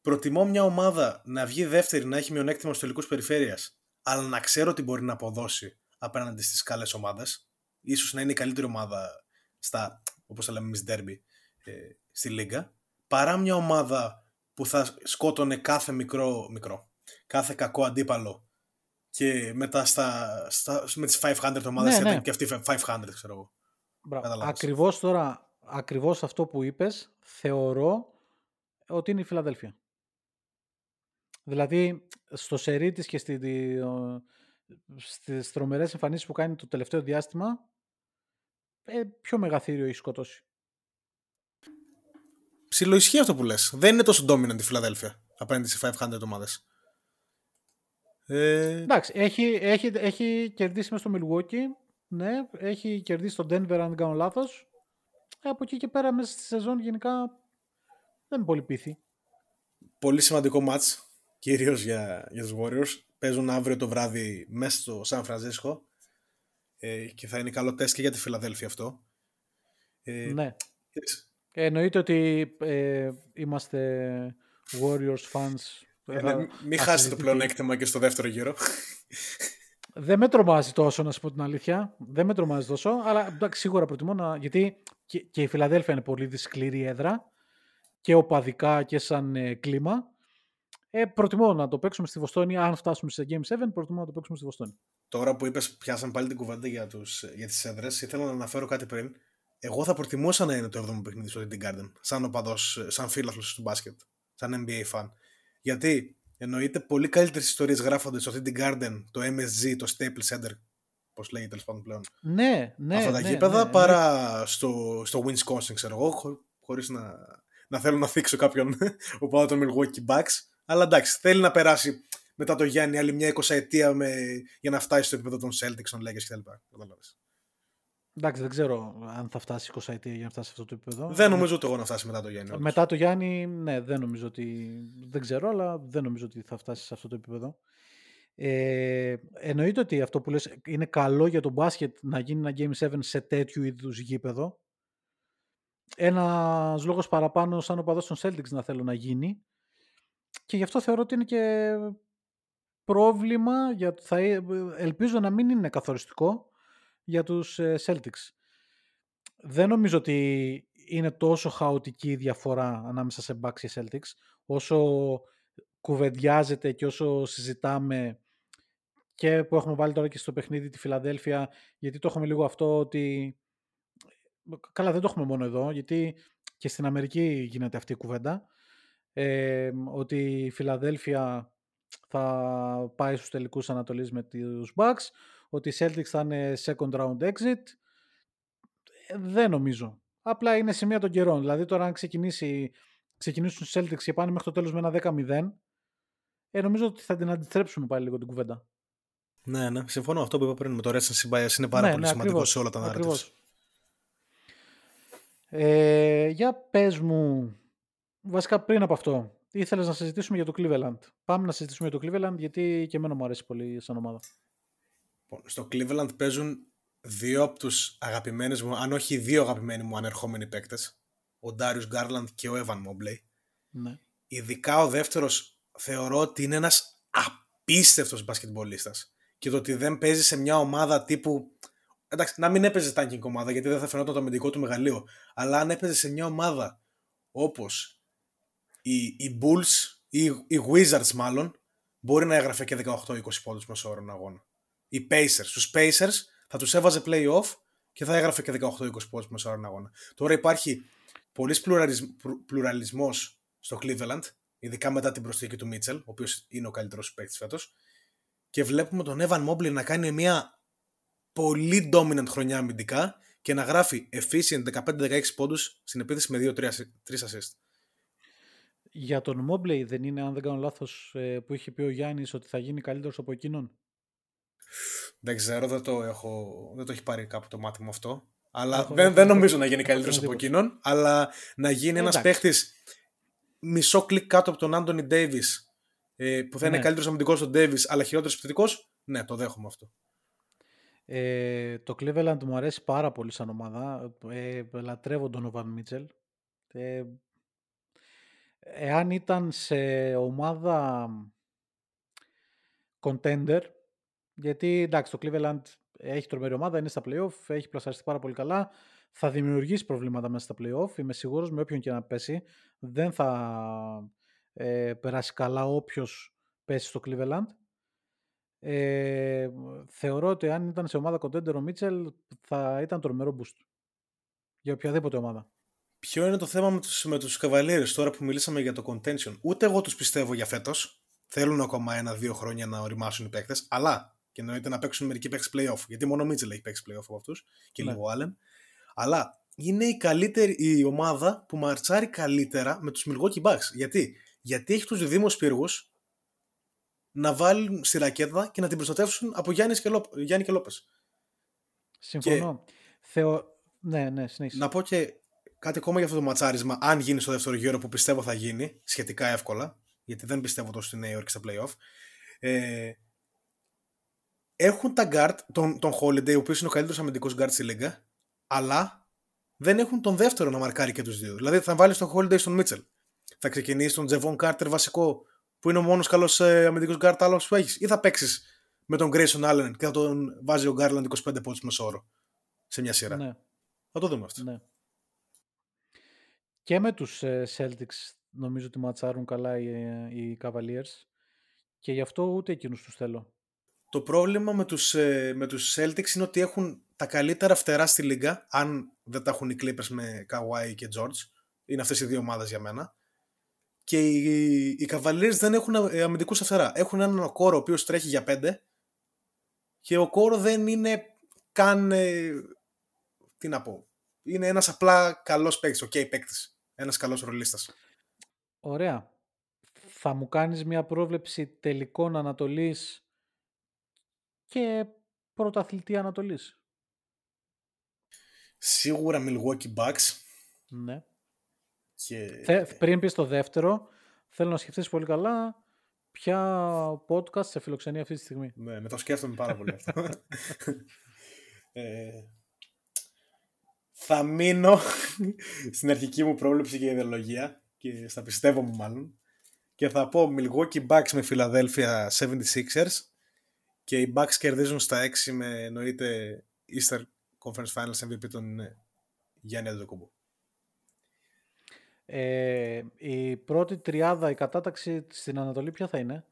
προτιμώ μια ομάδα να βγει δεύτερη, να έχει μειονέκτημα στους τελικούς περιφέρειας, αλλά να ξέρω ότι μπορεί να αποδώσει απέναντι στις καλές ομάδες. ίσως να είναι η καλύτερη ομάδα στα, όπως τα λέμε εμείς, derby ε, στη Λίγκα, παρά μια ομάδα που θα σκότωνε κάθε μικρό, μικρό κάθε κακό αντίπαλο και μετά στα, στα, με τις 500 ομάδες Ναι, ναι, ναι. και αυτή 500 ξέρω εγώ. Μπράβο. Καταλάβες. Ακριβώς τώρα, ακριβώς αυτό που είπες, θεωρώ ότι είναι η Φιλαδέλφια. Δηλαδή, στο σερί της και στη, τη- ο- στις τρομερές εμφανίσεις που κάνει το τελευταίο διάστημα, ε, πιο μεγαθύριο έχει σκοτώσει. Ψιλοισχύει αυτό που λες. Δεν είναι τόσο dominant η Φιλαδέλφια απέναντι σε 500 ομάδες. Ε, Εντάξει, έχει, έχει, έχει κερδίσει μέσα στο Milwaukee, ναι, έχει κερδίσει τον Denver αν δεν κάνω λάθος. Ε, από εκεί και πέρα μέσα στη σεζόν γενικά δεν είναι πολύ πείθη. πολύ σημαντικό μάτς, κυρίως για, για τους Warriors. Παίζουν αύριο το βράδυ μέσα στο Σαν Φρανσίσκο ε, και θα είναι καλό τεστ και για τη Φιλαδέλφια αυτό. Ε, Ναι. Ξέρεις, Εννοείται ότι ε, είμαστε Warriors fans. ε, Θα- ναι, μην θα χάσετε το συζητηθεί. πλεονέκτημα και στο δεύτερο γύρο. Δεν με τρομάζει τόσο, να σου πω την αλήθεια. Δεν με τρομάζει τόσο, αλλά εντάξει, σίγουρα προτιμώ να. Γιατί και, και η Φιλαδέλφια είναι πολύ σκληρή έδρα και οπαδικά και σαν ε, κλίμα. Ε, προτιμώ να το παίξουμε στη Βοστόνη. Αν φτάσουμε σε Game 7, προτιμώ να το παίξουμε στη Βοστόνη. Τώρα που είπες, πιάσαμε πάλι την κουβέντα για, τους, για τις έδρες, ήθελα να αναφέρω κάτι πριν. Εγώ θα προτιμούσα να είναι το 7ο παιχνίδι στο TD Garden, σαν οπαδός, σαν φίλαθλος του μπάσκετ, σαν NBA fan. Γιατί εννοείται πολύ καλύτερες ιστορίες γράφονται στο TD Garden, το MSG, το Staples Center, πώς λέγεται τέλος πάντων πλέον, Ναι, ναι. αυτά τα ναι, γήπεδα ναι, παρά στο, στο Wisconsin, ξέρω εγώ, χω, χωρίς να, να θέλω να θίξω κάποιον οπαδό των Milwaukee Bucks. Αλλά εντάξει, θέλει να περάσει μετά το Γιάννη άλλη μια 20 ετία με, για να φτάσει στο επίπεδο των Celtics, των Lakers κτλ. Κατάλαβες. Εντάξει, δεν ξέρω αν θα φτάσει 20 ετία για να φτάσει σε αυτό το επίπεδο. Δεν νομίζω ούτε εγώ να φτάσει μετά το Γιάννη. όντως. Μετά το Γιάννη, ναι, δεν νομίζω ότι. Δεν ξέρω, αλλά δεν νομίζω ότι θα φτάσει σε αυτό το επίπεδο. Ε, εννοείται ότι αυτό που λες είναι καλό για το μπάσκετ να γίνει ένα Game 7 σε τέτοιου είδους γήπεδο. Ένας λόγος παραπάνω σαν οπαδός των Celtics να θέλω να γίνει. Και γι' αυτό θεωρώ ότι είναι και πρόβλημα, για, θα, ε, ελπίζω να μην είναι καθοριστικό για τους ε, Celtics. Δεν νομίζω ότι είναι τόσο χαοτική η διαφορά ανάμεσα σε Bucks και Celtics, όσο κουβεντιάζεται και όσο συζητάμε και που έχουμε βάλει τώρα και στο παιχνίδι τη Φιλαδέλφια, γιατί το έχουμε λίγο αυτό ότι... Καλά, δεν το έχουμε μόνο εδώ, γιατί και στην Αμερική γίνεται αυτή η κουβέντα, ε, ότι η Φιλαδέλφια θα πάει στους τελικούς Ανατολής με τους Bucks, ότι οι Celtics θα είναι second round exit. Ε, Δεν νομίζω. Απλά είναι σημεία των καιρών. Δηλαδή τώρα αν ξεκινήσει, ξεκινήσουν οι Celtics και πάνε μέχρι το τέλος με ένα 10-0, ε, νομίζω ότι θα την αντιστρέψουμε πάλι λίγο την κουβέντα. Ναι, ναι, συμφωνώ. Αυτό που είπα πριν με το recency bias είναι πάρα Ναι, πολύ ναι, σημαντικό ακριβώς, σε όλα τα narratives. ακριβώς. Ε, για πες μου, βασικά πριν από αυτό, ήθελες να συζητήσουμε για το Cleveland. Πάμε να συζητήσουμε για το Cleveland, γιατί και εμένα μου αρέσει πολύ σαν ομάδα. Λοιπόν, Στο Cleveland παίζουν δύο από τους αγαπημένους μου, αν όχι οι δύο αγαπημένοι μου ανερχόμενοι παίκτες, ο Darius Garland και ο Evan Mobley. Ναι. Ειδικά ο δεύτερος θεωρώ ότι είναι ένας απίστευτος μπασκετμπολίστας. Και το ότι δεν παίζει σε μια ομάδα τύπου... Εντάξει, να μην έπαιζε tanking ομάδα γιατί δεν θα φαινόταν το αμυντικό του μεγαλείο. Αλλά αν έπαιζε σε μια ομάδα όπως οι, οι Bulls ή οι Wizards μάλλον, μπορεί να έγραφε και 18-20 πόντους μέσω όρων αγώνα. Οι Pacers. Τους Pacers θα τους έβαζε play-off και θα έγραφε και 18-20 πόντους μέσω όρων αγώνα. Τώρα υπάρχει πολλής πλουραλισμ, πλουραλισμός στο Cleveland, ειδικά μετά την προσθήκη του Μίτσελ, ο οποίος είναι ο καλύτερος παίκτης φέτος, και βλέπουμε τον Evan Mobley να κάνει μια πολύ dominant χρονιά αμυντικά και να γράφει efficient 15-16 πόντους στην επίθεση με 2-3 assist. Για τον Mobley δεν είναι, αν δεν κάνω λάθος, ε, που είχε πει ο Γιάννης ότι θα γίνει καλύτερος από εκείνον; Δεν ξέρω, δεν το, έχω, δεν το έχει πάρει κάπου το μάτι μου αυτό. Αλλά Έχω- δεν, έχω- δεν έχω- νομίζω να γίνει έχω καλύτερος την από εντύπωση. εκείνον. Αλλά να γίνει ένας Εντάξει. παίχτης μισό κλικ κάτω από τον Άντωνι Ντέιβις ε, που θα είναι Ναι. καλύτερος αμυντικός στον Ντέιβις αλλά χειρότερος επιθετικός. Ναι, το δέχομαι αυτό. Ε, το Cleveland μου αρέσει πάρα πολύ σαν ομάδα. Ε, λατρεύω τον Ovan Μίτσελ. Ε, εάν ήταν σε ομάδα contender, γιατί εντάξει το Cleveland έχει τρομερή ομάδα, είναι στα playoff, έχει πλασαριστεί πάρα πολύ καλά. Θα δημιουργήσει προβλήματα μέσα στα playoff. Είμαι σίγουρος με όποιον και να πέσει. Δεν θα ε, περάσει καλά όποιος πέσει στο Cleveland. Ε, θεωρώ ότι αν ήταν σε ομάδα contender ο Μίτσελ θα ήταν τρομερό boost για οποιαδήποτε ομάδα. Ποιο είναι το θέμα με τους, με τους Cavaliers τώρα που μιλήσαμε για το contention; Ούτε εγώ τους πιστεύω για φέτος. Θέλουν ακόμα ένα-δύο χρόνια να οριμάσουν οι παίκτες. Αλλά και εννοείται να παίξουν μερικοί παίκτες playoff. Γιατί μόνο ο Μίτσελ έχει παίξει playoff από αυτούς και Ναι. λίγο Allen. Αλλά είναι η καλύτερη η ομάδα που μαρτσάρει καλύτερα με τους Milwaukee Bucks. Γιατί, Γιατί έχει τους διδήμους πύργους να βάλουν στη ρακέτα και να την προστατεύσουν από Γιάννης και, Λόπ, Γιάννη και Λόπες. Συμφωνώ. Θεω... Ναι, ναι, συνέχισε. Να πω και κάτι ακόμα για αυτό το ματσάρισμα, αν γίνει στο δεύτερο γύρο που πιστεύω θα γίνει, σχετικά εύκολα, γιατί δεν πιστεύω τόσο στη Νέα Υόρκη στα playoff. Ε, έχουν τα guard, τον, τον Holiday, ο οποίος είναι ο καλύτερος αμυντικός guard στη λίγα, αλλά δεν έχουν τον δεύτερο να μαρκάρει και τους δύο. Δηλαδή θα βάλεις τον Holiday στον Mitchell. Θα ξεκινήσεις τον Τζεβόν Κάρτερ βασικό, που είναι ο μόνος καλός ε, αμυντικός guard άλλος που έχεις, ή θα παίξεις με τον Grayson Allen και θα τον βάζει ο Garland 25 πόντους μεσόωρο σε μια σειρά. Ναι, Θα το δούμε αυτό. ναι. Και με τους ε, Celtics νομίζω ότι ματσάρουν καλά οι, ε, οι Cavaliers και γι' αυτό ούτε εκείνους τους θέλω. Το πρόβλημα με τους, ε, με τους Celtics είναι ότι έχουν τα καλύτερα φτερά στη λίγκα, αν δεν τα έχουν οι Clippers με Kawhi και George. Είναι αυτές οι δύο ομάδες για μένα. Και οι, οι Cavaliers δεν έχουν ε, αμυντικά φτερά. Έχουν έναν Okoro ο οποίος τρέχει για πέντε και ο Okoro δεν είναι καν, ε, τι να πω, είναι ένας απλά καλός παίκτης, ΟΚ okay, παίκτης. Ένας καλός ρολίστας. Ωραία. Θα μου κάνεις μια πρόβλεψη τελικών Ανατολής και πρωταθλητή Ανατολής. Σίγουρα Milwaukee Bucks Ναι. και... Θε, πριν πεις το δεύτερο, θέλω να σκεφτείς πολύ καλά ποια podcast σε φιλοξενεί αυτή τη στιγμή. Ναι, με το σκέφτομαι πάρα πολύ αυτό. ε, θα μείνω στην αρχική μου πρόβλεψη και ιδεολογία και στα πιστεύω μου μάλλον και θα πω Milwaukee Bucks με Philadelphia 76ers και οι Bucks κερδίζουν στα 6 με εννοείται Easter Conference Finals MVP τον ε, Γιάννη Αντζοκούμπο. Ε, η πρώτη τριάδα, η κατάταξη στην Ανατολή ποια θα είναι;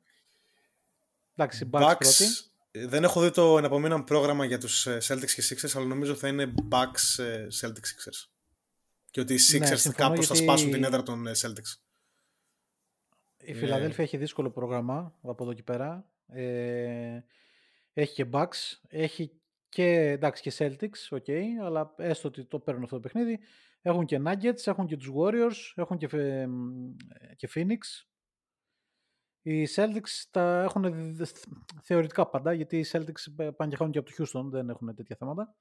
Εντάξει, Bucks, πρώτη. ε, δεν έχω δει το εναπομείναν πρόγραμμα για τους ε, Celtics και Sixers αλλά νομίζω θα είναι Bucks ε, Celtics Sixers. Και ότι οι Sixers Ναι, συμφωνώ, κάπως θα γιατί- σπάσουν την έδρα των ε, Celtics. Η Φιλαδέλφια έχει δύσκολο πρόγραμμα από εδώ και πέρα. Ε, έχει και Bucks, έχει και, εντάξει, και Celtics, ok, αλλά έστω ότι το παίρνουν αυτό το παιχνίδι. Έχουν και Nuggets, έχουν και τους Warriors, έχουν και, ε, και Phoenix. Οι Celtics τα έχουν δι- δι- θεωρητικά πάντα, γιατί οι Celtics ε, πάνε και χάνουν και από το Houston, δεν έχουν τέτοια θέματα.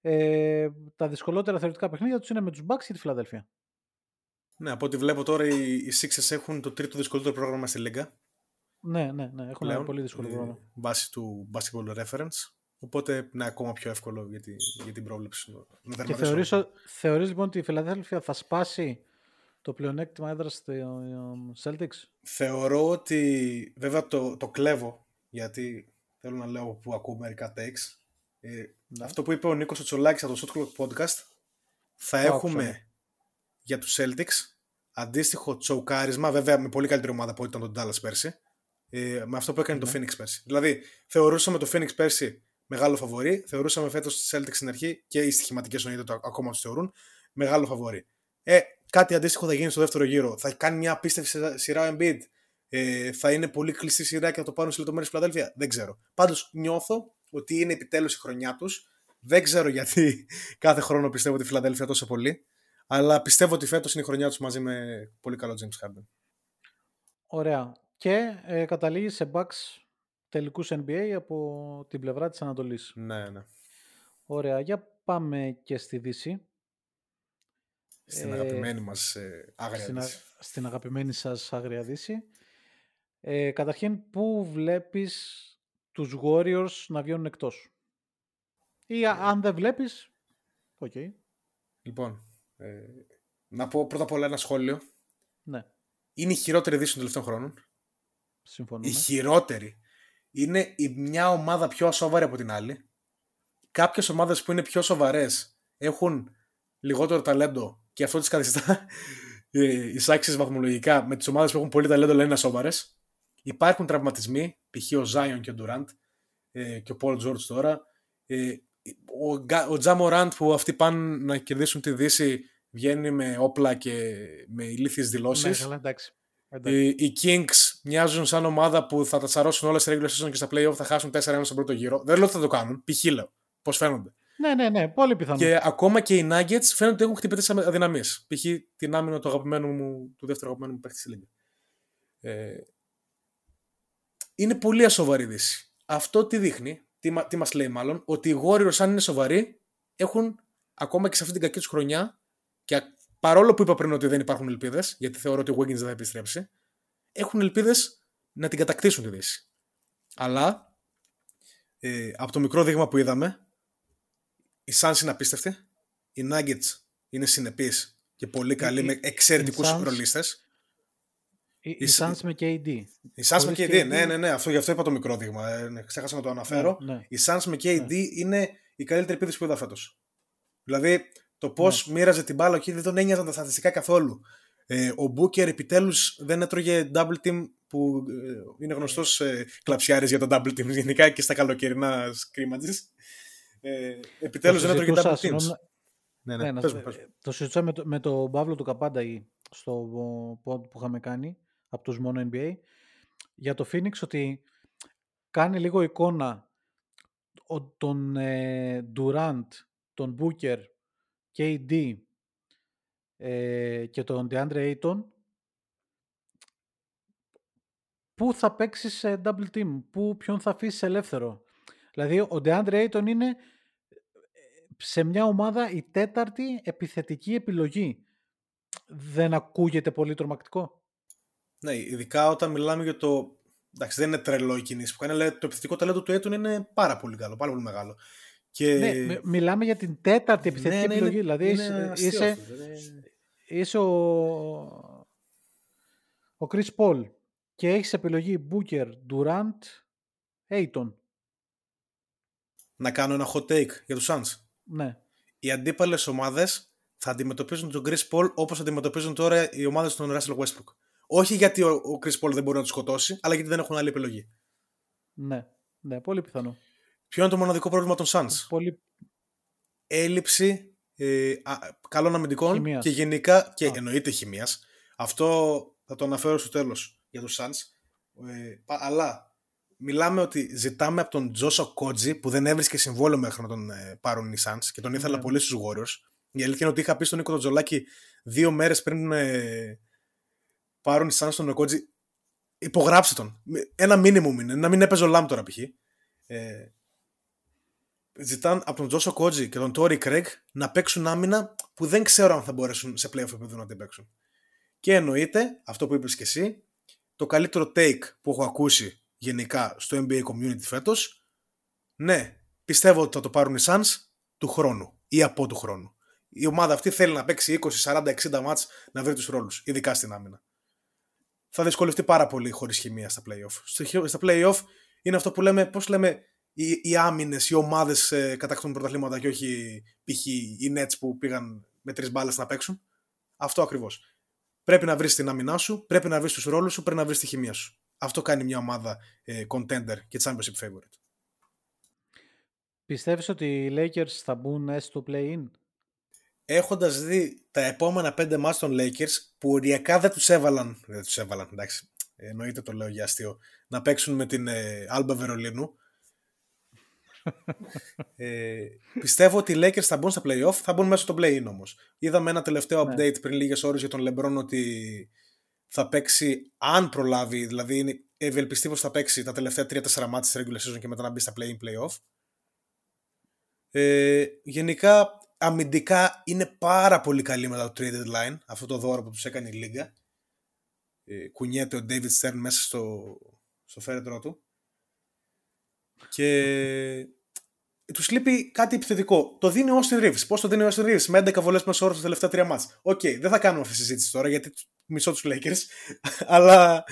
Ε, τα δυσκολότερα θεωρητικά παιχνίδια τους είναι με τους Bucks και τη Φιλαδέλφια. Ναι, από ό,τι βλέπω τώρα οι, οι Sixers έχουν το τρίτο δυσκολότερο πρόγραμμα στη Λίγκα. Ναι, ναι, ναι, έχουν ένα πλέον, πολύ δύσκολο ε, πρόγραμμα. Βάσει του Basketball Reference. Οπότε είναι ακόμα πιο εύκολο για, τη, για την πρόβλεψη. Να Και τερματίσουν. θεωρείς, ο- θεωρείς λοιπόν ότι η Φιλαδέλφια θα σπάσει το πλεονέκτημα έδρας στο ε, Celtics; Θεωρώ ότι βέβαια το, το κλέβω γιατί θέλω να λέω που ακούω μερικά takes. Ε, Ναι. Αυτό που είπε ο Νίκος Τσολάκης από το Shot Clock Podcast θα Το έχουμε άκουσα, ναι. για τους Celtics αντίστοιχο τσοκάρισμα, βέβαια με πολύ καλύτερη ομάδα από ό,τι ήταν τον Dallas πέρσι, ε, με αυτό που έκανε Ναι. το Phoenix πέρσι. Δηλαδή, θεωρούσαμε το Phoenix πέρσι μεγάλο φαβορή, θεωρούσαμε φέτος τις Celtics στην αρχή και οι στοιχηματικές εννοείται το ακόμα τους θεωρούν μεγάλο φαβορή. Ε, κάτι αντίστοιχο θα γίνει στο δεύτερο γύρο. Θα κάνει μια απίστευτη σειρά- σειρά ο Embiid. Ε, θα είναι πολύ κλειστή σειρά και θα το πάρουν σε λεπτομέρειες Φιλαδέλφια. Δεν ξέρω. Πάντως νιώθω ότι είναι επιτέλους η χρονιά τους. Δεν ξέρω γιατί κάθε χρόνο πιστεύω τη Φιλαδέλφια τόσο πολύ. Αλλά πιστεύω ότι φέτος είναι η χρονιά τους μαζί με πολύ καλό James Harden. Ωραία. Και ε, καταλήγει σε Bucks τελικούς NBA από την πλευρά της Ανατολής. Ναι, ναι. Ωραία. Για πάμε και στη Δύση. Στην Ε, αγαπημένη μας ε, άγρια Στην, α- Δύση. στην αγαπημένη σας Άγρια Δύση. Ε, καταρχήν, πού βλέπεις τους Warriors να βγαίνουν εκτός; Ή α- αν δεν βλέπεις, ΟΚ, Λοιπόν, ε, να πω πρώτα απ' όλα ένα σχόλιο. ναι, Είναι η χειρότερη Δύση των τελευταίων χρόνων. Συμφωνούμε. Η χειρότερη. Είναι η μια ομάδα πιο ασόβαρη από την άλλη. κάποιες ομάδες που είναι πιο σοβαρές έχουν λιγότερο ταλέντο και αυτό τις καθιστά ε, εισάξεις βαθμολογικά με τις ομάδες που έχουν πολύ ταλέντο αλλά είναι σοβαρές. Υπάρχουν τραυματισμοί, π.χ. ο Ζάιον και ο Ντουραντ ε, και ο Πολ Τζόρτζ τώρα. Ε, ο, Γκά- ο Τζα Μοράντ που αυτοί πάνε να κερδίσουν τη Δύση βγαίνει με όπλα και με ηλίθιες Ναι, δηλώσεις. καλά, εντάξει. Εντάξει. Οι, οι Kings μοιάζουν σαν ομάδα που θα τα τσαρώσουν όλες τις regular season και στα playoff θα χάσουν 4-1 στον πρώτο γύρο. Δεν λέω ότι θα το κάνουν. Π.χ. λέω. Πώς φαίνονται. Ναι, ναι, ναι, πολύ πιθανό. Και ακόμα και οι Nuggets φαίνονται ότι έχουν χτυπήσει τι αδυναμίες. Π.χ. την άμυνα του αγαπημένου μου, του δεύτερου αγαπημένου μου παίχτη στη Λίγκα. Ε, είναι πολύ ασοβαρή δύση. Αυτό τι δείχνει, τι, μα- τι μας λέει μάλλον, ότι οι Warriors αν είναι σοβαροί έχουν ακόμα και σε αυτή την κακή τους χρονιά και α- παρόλο που είπα πριν ότι δεν υπάρχουν ελπίδες, γιατί θεωρώ ότι ο Wiggins δεν θα επιστρέψει, έχουν ελπίδες να την κατακτήσουν τη Δύση. Αλλά ε, από το μικρό δείγμα που είδαμε, οι Suns είναι απίστευτοι, οι Nuggets είναι συνεπείς και πολύ καλοί οι- με εξαιρετικούς οι Suns- ρολίστες. Οι, οι οι- Suns με KD. Οι Suns με Χωρίς KD, KD. ναι, ναι, ναι, αυτό, γι' αυτό είπα το μικρό δείγμα. Ε, ναι, ξέχασα να το αναφέρω. Ναι, ναι. Οι Suns με KD είναι η καλύτερη επίδοση που είδα φέτος. Δηλαδή, το πώς Ναι. μοίραζε την μπάλα εκεί δεν τον ένοιαζαν τα στατιστικά καθόλου. Ε, ο Booker επιτέλους δεν έτρωγε double team που ε, είναι γνωστός ε, κλαψιάρης για το double team γενικά και στα καλοκαιρινά scrimmages. Ε, επιτέλους Το δεν έτρωγε συζητούσα, double teams. συγγνώμη, Ναι, Ναι, ναι, να- πες μου, πες μου. ε, το συζητούσα με, το- με τον Παύλο του Καπάνταγη στο pod που είχαμε κάνει από τους μόνο NBA για το Phoenix ότι κάνει λίγο εικόνα ο- τον ε, Durant, τον Booker, KD ε, και τον DeAndre Ayton πού θα παίξεις σε double team, πού, ποιον θα αφήσεις ελεύθερο. Δηλαδή ο DeAndre Ayton είναι ε, σε μια ομάδα η τέταρτη επιθετική επιλογή. Δεν ακούγεται πολύ τρομακτικό. Ναι, ειδικά όταν μιλάμε για το. Εντάξει, δεν είναι τρελό η κινήση που κάνει, αλλά το επιθετικό ταλέντο του Έτων είναι πάρα πολύ καλό, πάρα πολύ μεγάλο. Και... Ναι, μι- μιλάμε για την τέταρτη επιθετική Ναι, ναι, επιλογή. είναι- δηλαδή είναι είσαι, αστείο είσαι, αυτό, δεν είναι- είσαι ο, ο Chris Paul και έχεις επιλογή Booker, Durant, Ayton. Να κάνω ένα hot take για τους Suns. Ναι. Οι αντίπαλες ομάδες θα αντιμετωπίζουν τον Chris Paul όπως αντιμετωπίζουν τώρα οι ομάδες των Russell Westbrook. Όχι γιατί ο, ο Chris Paul δεν μπορεί να τους σκοτώσει, αλλά γιατί δεν έχουν άλλη επιλογή. Ναι, ναι, πολύ πιθανό. Ποιο είναι το μοναδικό πρόβλημα των Suns? Πολύ... έλλειψη ε, α, καλών αμυντικών Χημείας. και γενικά και Α. εννοείται χημίας. Αυτό θα το αναφέρω στο τέλος για τους Suns. Ε, πα- αλλά μιλάμε ότι ζητάμε από τον Τζόσο Κότζι που δεν έβρισκε συμβόλαιο μέχρι να τον ε, πάρουν οι Suns και τον ήθελα Ναι. πολύ στους Warriors. Η αλήθεια είναι ότι είχα πει στον Νίκο τον Τζολάκη δύο μέρες πριν ε, πάρουν οι Suns τον Κότζι υπογράψτε τον. Ένα minimum είναι, να μην έπαιζε ο Λάμ τώρα π.χ. Ε, ζητάνε από τον Τζόσο Κότζι και τον Τόρι Κρέγκ να παίξουν άμυνα που δεν ξέρω αν θα μπορέσουν σε playoff επίπεδο να την παίξουν. Και εννοείται, αυτό που είπες και εσύ, το καλύτερο take που έχω ακούσει γενικά στο NBA community φέτος, ναι, πιστεύω ότι θα το πάρουν οι Suns του χρόνου ή από του χρόνου. Η ομάδα αυτή θέλει να παίξει 20, 40, 60 μάτς να βρει τους ρόλους, ειδικά στην άμυνα. Θα δυσκολευτεί πάρα πολύ χωρίς χημεία στα playoff. Στο- Στα playoff είναι αυτό που λέμε, πώς λέμε, οι, οι άμυνες, οι ομάδες ε, κατακτούν πρωταθλήματα και όχι π.χ. οι Nets που πήγαν με τρεις μπάλες να παίξουν. Αυτό ακριβώς. Πρέπει να βρεις την άμυνά σου, πρέπει να βρεις τους ρόλους σου, πρέπει να βρεις τη χημεία σου. Αυτό κάνει μια ομάδα ε, contender και championship favorite. Πιστεύεις ότι οι Lakers θα μπουν στο play-in? Έχοντας δει τα επόμενα πέντε μάτς των Lakers που οριακά δεν τους έβαλαν. Δεν τους έβαλαν, εντάξει. ε, Εννοείται το λέω για αστείο. Να παίξουν με την ε, Alba Βερολίνου. Ε, πιστεύω ότι οι Lakers θα μπουν στα playoff, θα μπουν μέσα στο play-in όμως. Είδαμε ένα τελευταίο Ναι. update πριν λίγες ώρες για τον LeBron ότι θα παίξει, αν προλάβει, δηλαδή είναι ευελπιστεί πως θα παίξει τα τελευταία 3-4 μάτια της regular season και μετά να μπει στα play-in playoff. Ε, γενικά, αμυντικά είναι πάρα πολύ καλή μετά το trade deadline, αυτό το δώρο που τους έκανε η Λίγκα. Ε, κουνιέται ο David Stern μέσα στο, στο φέρετρό του. Και τους λείπει κάτι επιθετικό. Το δίνει ο Austin Reaves. Πώς το δίνει ο Austin Reaves, με 11 βολές μέσο όρο στα τελευταία τρία μάτς. ΟΚ, δεν θα κάνουμε αυτή τη συζήτηση τώρα γιατί μισώ τους Lakers. αλλά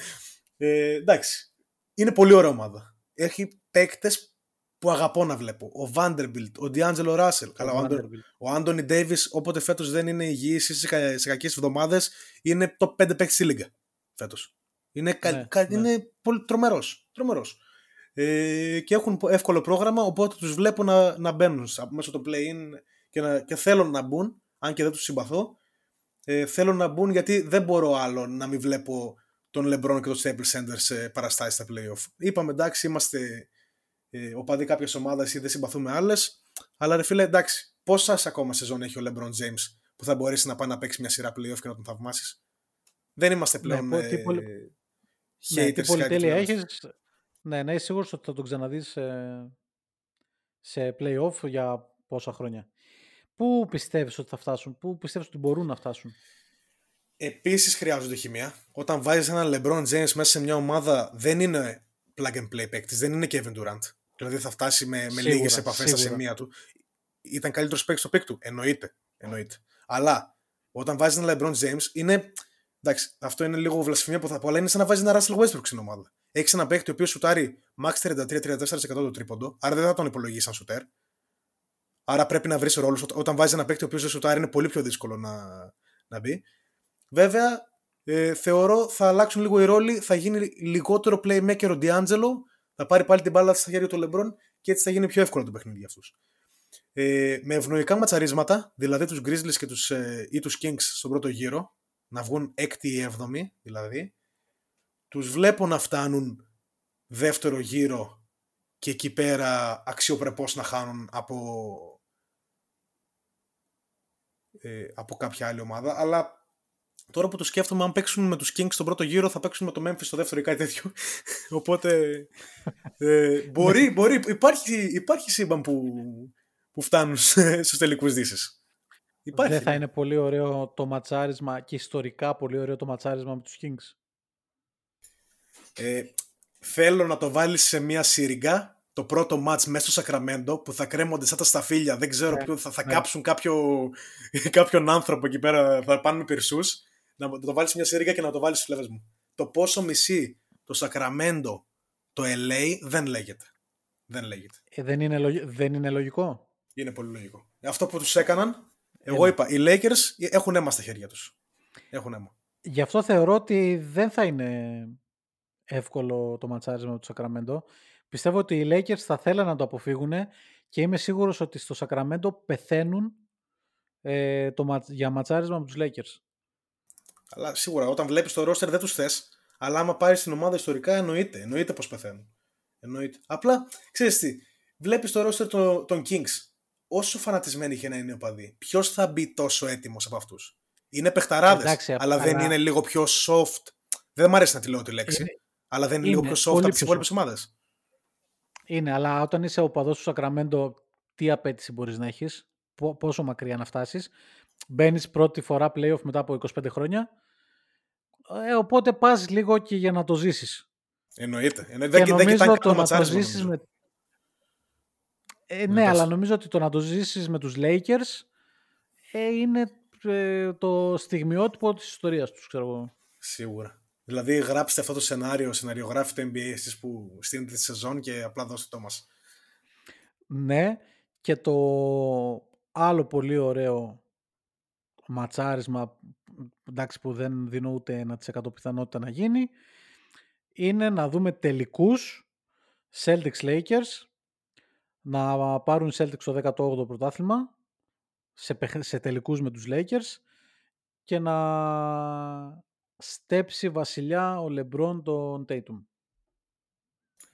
ε, εντάξει. Είναι πολύ ωραία ομάδα. Έχει παίκτες που αγαπώ να βλέπω. Ο Vanderbilt, ο D'Angelo Russell. Καλά, ο, Άντων- Vanderbilt. ο Άντωνι Ντέιβις, όποτε φέτος δεν είναι υγιής ή σε, κα- σε κακές εβδομάδες, είναι το 5 παίκτη στη λίγα φέτος. Είναι, κα- Ναι, κα- ναι. είναι πολύ τρομερός. τρομερός. Ε, και έχουν εύκολο πρόγραμμα, οπότε τους βλέπω να, να μπαίνουν σα- μέσω του play-in και, να, και θέλουν να μπουν, αν και δεν τους συμπαθώ. Ε, θέλω να μπουν γιατί δεν μπορώ άλλο να μην βλέπω τον LeBron και τον Staples Center σε παραστάσεις στα play-off. Είπαμε εντάξει, είμαστε ε, οπαδοί κάποια ομάδα ή δεν συμπαθούμε άλλες. Αλλά ρε φίλε, εντάξει, πόσα ακόμα σεζόν έχει ο LeBron James που θα μπορέσει να πάει να παίξει μια σειρά playoff και να τον θαυμάσεις; Δεν είμαστε πλέον. πω- ε, τι πολυ- haters Ναι, τι κάτι πολυτέλεια τέτοιο. Έχεις, ναι, να είσαι σίγουρος ότι θα τον ξαναδείς σε, σε play-off για πόσα χρόνια; Πού πιστεύεις ότι θα φτάσουν, πού πιστεύεις ότι μπορούν να φτάσουν; Επίσης χρειάζονται χημεία. Όταν βάζεις έναν LeBron James μέσα σε μια ομάδα, δεν είναι plug and play παίκτης, δεν είναι Kevin Durant. Δηλαδή θα φτάσει με, με Σίγουρα, λίγες επαφές στα σίγουρα. σημεία του. Ήταν καλύτερος παίκτης στο peak του. Εννοείται. Εννοείται. Αλλά όταν βάζεις έναν LeBron James, είναι. Εντάξει, αυτό είναι λίγο βλασφημία που θα πω, αλλά είναι σαν να βάζεις ένα Russell Westbrook στην ομάδα. Έχεις ένα παίκτη ο οποίος σουτάρει max 33-34% το τρίποντο, άρα δεν θα τον υπολογίσει σαν σουτέρ. Άρα πρέπει να βρεις ρόλους. Όταν βάζεις ένα παίκτη ο οποίος δεν σουτάρει, είναι πολύ πιο δύσκολο να, να μπει. Βέβαια, ε, θεωρώ θα αλλάξουν λίγο οι ρόλοι. Θα γίνει λιγότερο playmaker ο D'Angelo. Θα πάρει πάλι την μπάλα στα χέρια του LeBron και έτσι θα γίνει πιο εύκολο το παιχνίδι για αυτούς. Ε, με ευνοϊκά ματσαρίσματα, δηλαδή τους Grizzlies και τους, ε, ή τους Kings στον πρώτο γύρο, να βγουν έκτη ή έβδομη δηλαδή, τους βλέπω να φτάνουν δεύτερο γύρο και εκεί πέρα αξιοπρεπώς να χάνουν από, ε, από κάποια άλλη ομάδα, αλλά τώρα που το σκέφτομαι, αν παίξουν με τους Kings στον πρώτο γύρο, θα παίξουν με το Memphis στο δεύτερο ή κάτι τέτοιο. Οπότε ε, μπορεί, μπορεί, υπάρχει, υπάρχει σύμπαν που, που φτάνουν στους τελικούς δύσεις. Υπάρχει. Δεν θα είναι πολύ ωραίο το ματσάρισμα και ιστορικά πολύ ωραίο το ματσάρισμα με τους Kings; Ε, θέλω να το βάλεις σε μια σιριγγά το πρώτο μάτς μέσα στο Σακραμέντο που θα κρέμονται σαν τα σταφύλια. Δεν ξέρω Ναι, ποιο, θα, θα ναι. κάψουν κάποιο, κάποιον άνθρωπο εκεί πέρα, θα πάνε πυρσούς. Να το βάλεις σε μια σιριγγά και να το βάλεις στους φλέβες μου. Το πόσο μισεί το Σακραμέντο το LA δεν λέγεται. Δεν λέγεται. Ε, δεν, είναι λογι- δεν είναι λογικό; Είναι πολύ λογικό. Αυτό που τους έκαναν, εγώ Έλα. είπα, οι Lakers έχουν αίμα στα χέρια τους. Έχουν αίμα. Γι' αυτό θεωρώ ότι δεν θα είναι εύκολο το ματσάρισμα του Σακραμέντο. Πιστεύω ότι οι Lakers θα θέλουν να το αποφύγουν και είμαι σίγουρος ότι στο Σακραμέντο πεθαίνουν ε, το, ματ- για ματσάρισμα με τους Lakers. Αλλά σίγουρα όταν βλέπεις το roster δεν τους θες, αλλά άμα πάρεις την ομάδα ιστορικά εννοείται, εννοείται πως πεθαίνουν. Εννοείται. Απλά, ξέρεις τι, βλέπεις το roster το- των Kings, όσο φανατισμένοι και να είναι οι οπαδοί, ποιος θα μπει τόσο έτοιμος από αυτούς. Είναι παιχταράδες, Εντάξει, αλλά δεν αλλά- είναι λίγο πιο soft. Δεν μου αρέσει να τη λέω τη λέξη, Είναι- αλλά δεν είναι, λίγο είναι πιο soft πολύ από τις πιο υπόλοιπες soft. ομάδες. Είναι, αλλά όταν είσαι οπαδός του Σακραμέντο, τι απέτηση μπορείς να έχεις, πο- πόσο μακριά να φτάσεις; Μπαίνεις πρώτη φορά playoff μετά από 25 χρόνια, ε, οπότε πας λίγο και για να το ζήσεις. Εννοείται. Εννοείται. Και Δεν, δεν νομίζω κοιτάνε το καν να το ματσάρισμα, ζήσεις νομίζω. με... Ε, Ναι, ναι, πες. αλλά νομίζω ότι το να το ζήσεις με τους Lakers ε, είναι ε, το στιγμιότυπο της ιστορίας τους, ξέρω εγώ. Σίγουρα. Δηλαδή γράψτε αυτό το σενάριο, σεναριογράφετε NBA εσείς που στείλετε τη σεζόν και απλά δώστε το μας. Ναι, και το άλλο πολύ ωραίο ματσάρισμα, εντάξει που δεν δίνω ούτε 1% πιθανότητα να γίνει, είναι να δούμε τελικούς Celtics Lakers, να πάρουν οι Celtics το 18ο πρωτάθλημα, σε, παιχ- σε τελικούς με τους Lakers και να στέψει βασιλιά ο LeBron τον Tatum.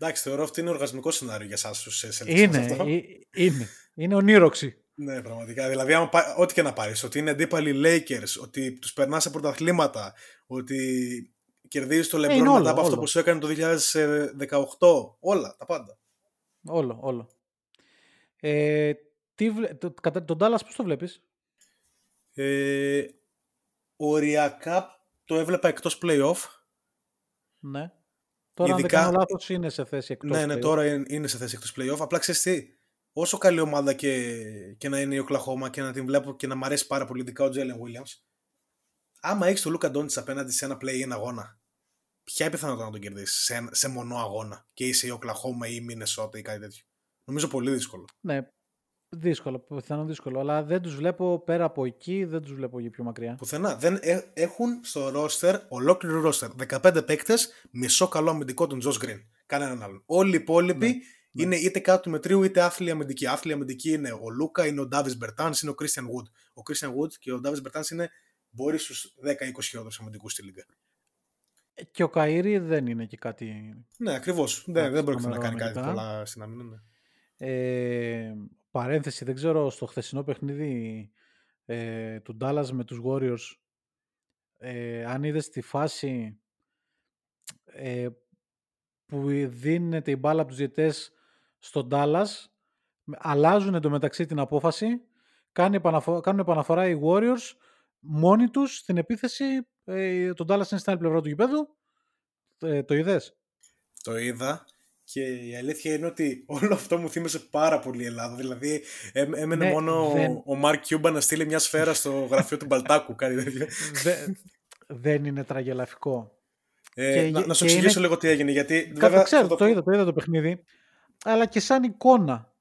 Εντάξει, θεωρώ αυτό είναι οργασμικό σενάριο για εσάς τους ε, Celtics. Είναι, αυτό. ε, είναι, είναι ονείροξη. Ναι, πραγματικά. Δηλαδή, άμα πά- ό,τι και να πάρεις, ότι είναι αντίπαλοι Lakers, ότι τους περνάς σε πρωταθλήματα, ότι κερδίζεις το LeBron είναι μετά όλο, από αυτό όλο. που σου έκανε το 2018. Όλα, τα πάντα. Όλο, όλο. Ε, τι, βλέ- το, κατά, τον Dallas πώς το βλέπεις; Ε, οριακά το έβλεπα εκτός playoff. Ναι. Τώρα αν Ειδικά- δεν κάνω λάθος είναι σε θέση εκτός ναι, ναι, play-off. τώρα είναι- είναι σε θέση εκτός playoff. Απλά ξέρεις τι, όσο καλή ομάδα και, και να είναι η Οκλαχώμα και να την βλέπω και να μ' αρέσει πάρα πολύ, ειδικά ο Τζέλεν Williams, άμα έχεις το Λούκα Ντόντς απέναντι σε ένα play-in αγώνα, ποια είναι η πιθανότητα να τον κερδίσεις σε, ένα- σε μονό αγώνα και είσαι η Οκλαχώμα ή η Μινεσότα ή κάτι τέτοιο; Νομίζω πολύ δύσκολο. Ναι, δύσκολο, πιθανόν δύσκολο. Αλλά δεν τους βλέπω πέρα από εκεί, δεν τους βλέπω για πιο μακριά. Πουθενά. Δεν ε- έχουν στο roster, ολόκληρο roster, 15 παίκτες, μισό καλό αμυντικό τον Josh Green. Κανέναν άλλον. Όλοι οι υπόλοιποι Ναι, είναι είτε κάτω του μετρίου είτε άθλοι αμυντικοί. Άθλοι αμυντικοί είναι ο Λούκα, είναι ο Ντάβις Μπερτάν, είναι ο Christian Wood. Ο Christian Wood και ο Ντάβις Μπερτάν είναι μπορεί στους 10-20 χειρότερου αμυντικούς στη λίγα. Και ο Καΐρη δεν είναι και κάτι... Ναι, ακριβώς. Δεν, δεν πρόκειται να φανερό κάνει κάτι αμυντικά. πολλά στην άμυνα. ναι. Ε, παρένθεση, δεν ξέρω, στο χθεσινό παιχνίδι ε, του Dallas με τους Warriors, ε, αν είδες τη φάση ε, που δίνεται η μπάλα από τους διαιτές στον Dallas, αλλάζουν εντωμεταξύ την απόφαση, κάνει επαναφο- κάνουν επαναφορά οι Warriors μόνοι τους στην επίθεση, ε, τον Dallas είναι στην άλλη πλευρά του γηπέδου, ε, το είδες; Το είδα και η αλήθεια είναι ότι όλο αυτό μου θύμισε πάρα πολύ η Ελλάδα. Δηλαδή έμ- έμενε Ναι, μόνο δεν- ο Μαρκ Κιούμπα να στείλει μια σφαίρα στο γραφείο του Μπαλτάκου. Κάτι τέτοιο. Δε- δεν είναι τραγελαφικό. Ε, Και- να, να σου και εξηγήσω είναι- λίγο τι έγινε. Γιατί Κατά βέβαια, ξέρω, θα το, είδα, το είδα το παιχνίδι. Αλλά και σαν εικόνα.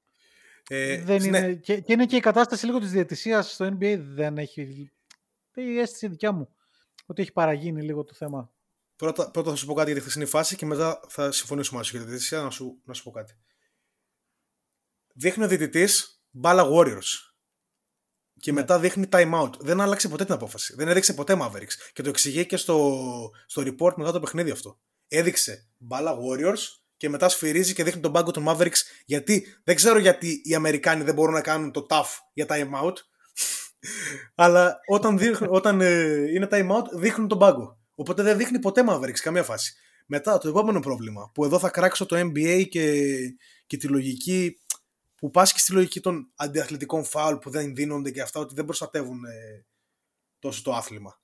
Ε, δεν ναι, είναι, και, και είναι και η κατάσταση λίγο της διαιτησίας στο NBA δεν έχει... Η αίσθηση δικιά μου. Ότι έχει παραγίνει λίγο το θέμα. Πρώτα, πρώτα θα σου πω κάτι για τη χθεσινή φάση και μετά θα συμφωνήσω μαζί σου για τη διαιτησία να σου, να σου πω κάτι. Δείχνει ο διαιτητής μπάλα Warriors. Και Ναι. μετά δείχνει time out. Δεν άλλαξε ποτέ την απόφαση. Δεν έδειξε ποτέ Mavericks. Και το εξηγεί και στο, στο report μετά το παιχνίδι αυτό. Έδειξε μπάλα Warriors και μετά σφυρίζει και δείχνει τον πάγκο των Mavericks. Γιατί δεν ξέρω γιατί οι Αμερικάνοι δεν μπορούν να κάνουν το tough για time out. Αλλά όταν, δείχνουν, όταν ε, είναι time out δείχνουν τον πάγκο. Οπότε δεν δείχνει ποτέ Mavericks καμία φάση. Μετά το επόμενο πρόβλημα που εδώ θα κράξω το NBA και, και τη λογική που πας και στη λογική των αντιαθλητικών φάουλ που δεν δίνονται και αυτά ότι δεν προστατεύουν ε, τόσο το άθλημα.